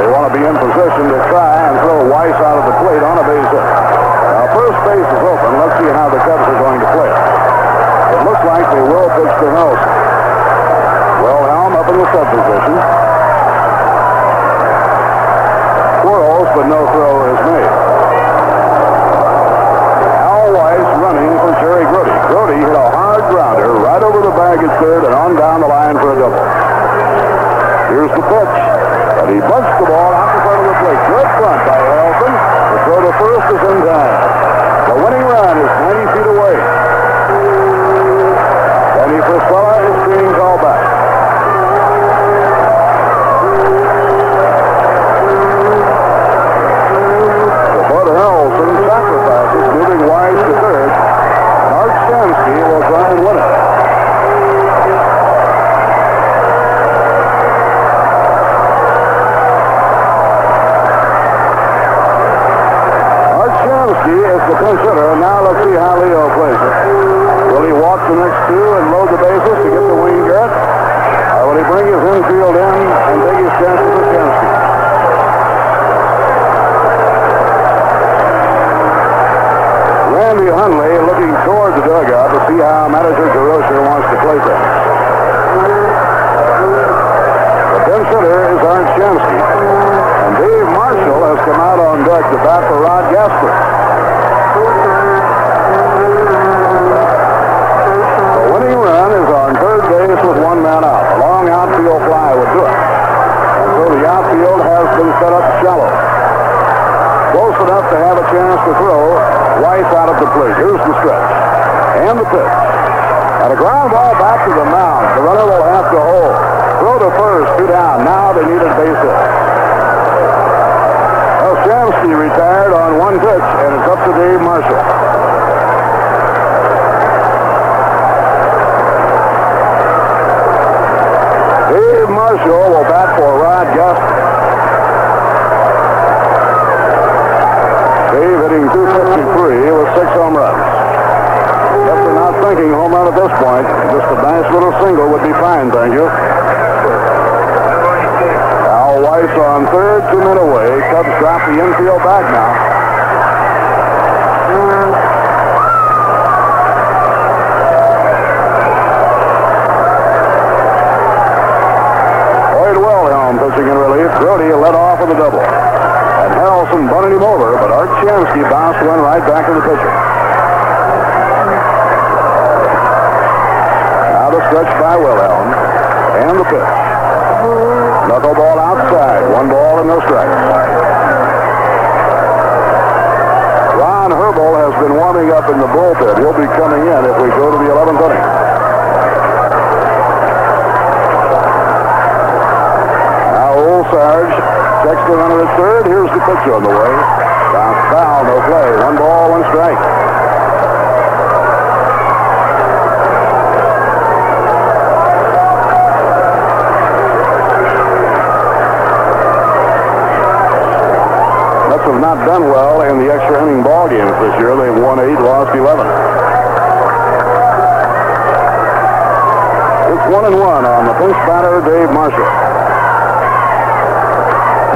They want to be in position to try and throw Weiss out of the plate on a base hit. Now first base is open. Let's see how the Cubs are going to play it. Looks like they will pitch to Nelson. Wilhelm up in the sub position. Twirls, but no throw is made. Al Weiss running for Jerry Grote. Grote hit a hard grounder right over the bag at third and on down the line for a double. Here's the pitch. And he bunched the ball out in front of the plate. Good front by Harrelson. The throw to first is in time. The winning run is 90 feet away. Danny Frisella is being called back. To bat for Rod Gasper. The winning run is on third base with one man out. A long outfield fly would do it. And so the outfield has been set up shallow. Close enough to have a chance to throw. Weiss out of the plate. Here's the stretch. And the pitch. And a ground ball back to the mound. The runner will have to hold. Throw to first, two down. Now they need a base hit. Well, Shamsky retired on one pitch, and it's up to Dave Marshall. Dave Marshall will bat for Rod Gasper. Dave hitting 253 with six home runs. Guess not thinking home run at this point. Just a nice little single would be fine, thank you. Al Weiss on third, two men away. Cubs drop the infield back now. Grote led off with a double. And Harrelson bunted him over, but Art Shamsky bounced one right back to the pitcher. Now the stretch by Wilhelm. And the pitch. Knuckleball outside. One ball and no strikes. Ron Herbel has been warming up in the bullpen. He'll be coming in if we go to the 11th inning. Sarge checks the runner at third. Here's the pitch on the way. Bounce foul, no play. One ball, one strike. Mets have not done well in the extra inning ball games this year. They've won eight, lost 11. It's one and one on the pinch batter, Dave Marshall.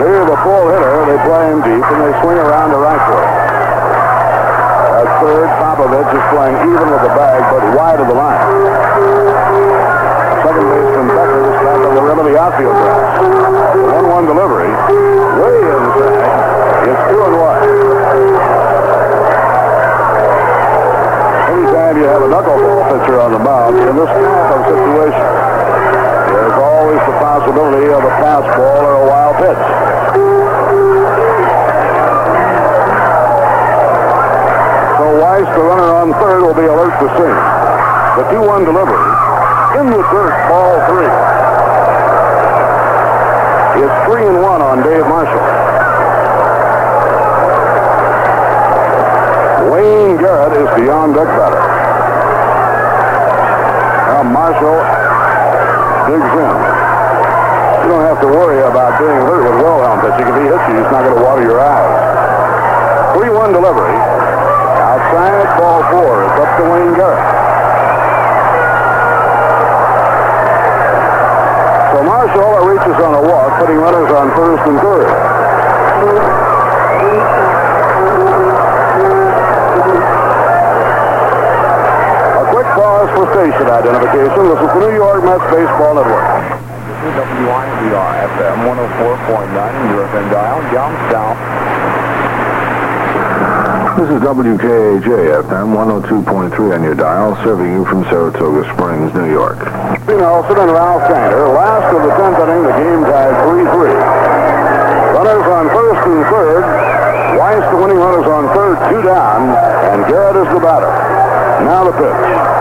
Here, the full hitter, they play him deep and they swing around to right it. At third, Popovich is playing even with the bag, but wide of the line. Second baseman Beckert is back on the rim of the outfield grass. 1-1 delivery. Way inside. It's two and one. Anytime you have a knuckleball pitcher on the mound in this type of situation, there's always the possibility of a fastball or a wild pitch. So Weiss, the runner on third, will be alert to see. The 2-1 delivery. In the dirt, ball three. It's three and one on Dave Marshall. Wayne Garrett is the on-deck batter. Now Marshall in. You don't have to worry about being hurt with Wilhelm pitching. if he hits you, he's not going to water your eyes. 3-1 delivery. Outside, ball four. It's up to Wayne Garrett. So Marshall reaches on a walk, putting runners on first and third. Pause for station identification. This is the New York Mets Baseball Network. WYBR FM 104.9 New York and dial down south. This is WKAJ FM 102.3 on your dial, serving you from Saratoga Springs, New York. Nelson and Ralph Kiner. Last of the 10th inning, the game tied 3-3. Runners on first and third. Weiss the winning runners on third, two down, and Garrett is the batter. Now the pitch.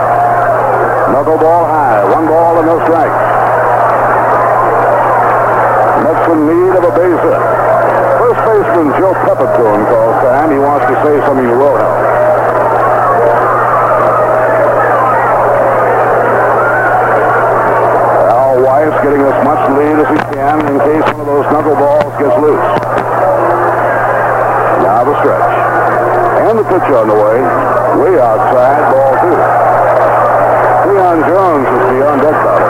Knuckleball high, one ball and no strikes. Mets in need of a base hit. First baseman Joe Pepitone calls time. He wants to say something to Wilhelm. Al Weiss getting as much lead as he can in case one of those knuckleballs gets loose. Now the stretch. And the pitch on the way. Way outside, ball two. Cleon Jones is the on-deck batter.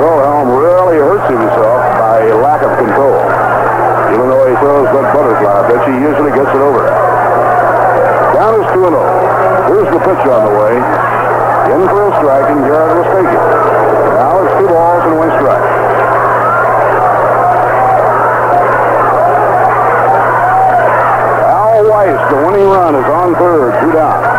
Wilhelm really hurts himself by lack of control. Even though he throws that butterfly pitch, he usually gets it over. Down is 2 0. Here's the pitch on the way. In for a strike, and Garrett take it. Now it's two balls and one strike. Al Weiss, the winning run, is on third, two down.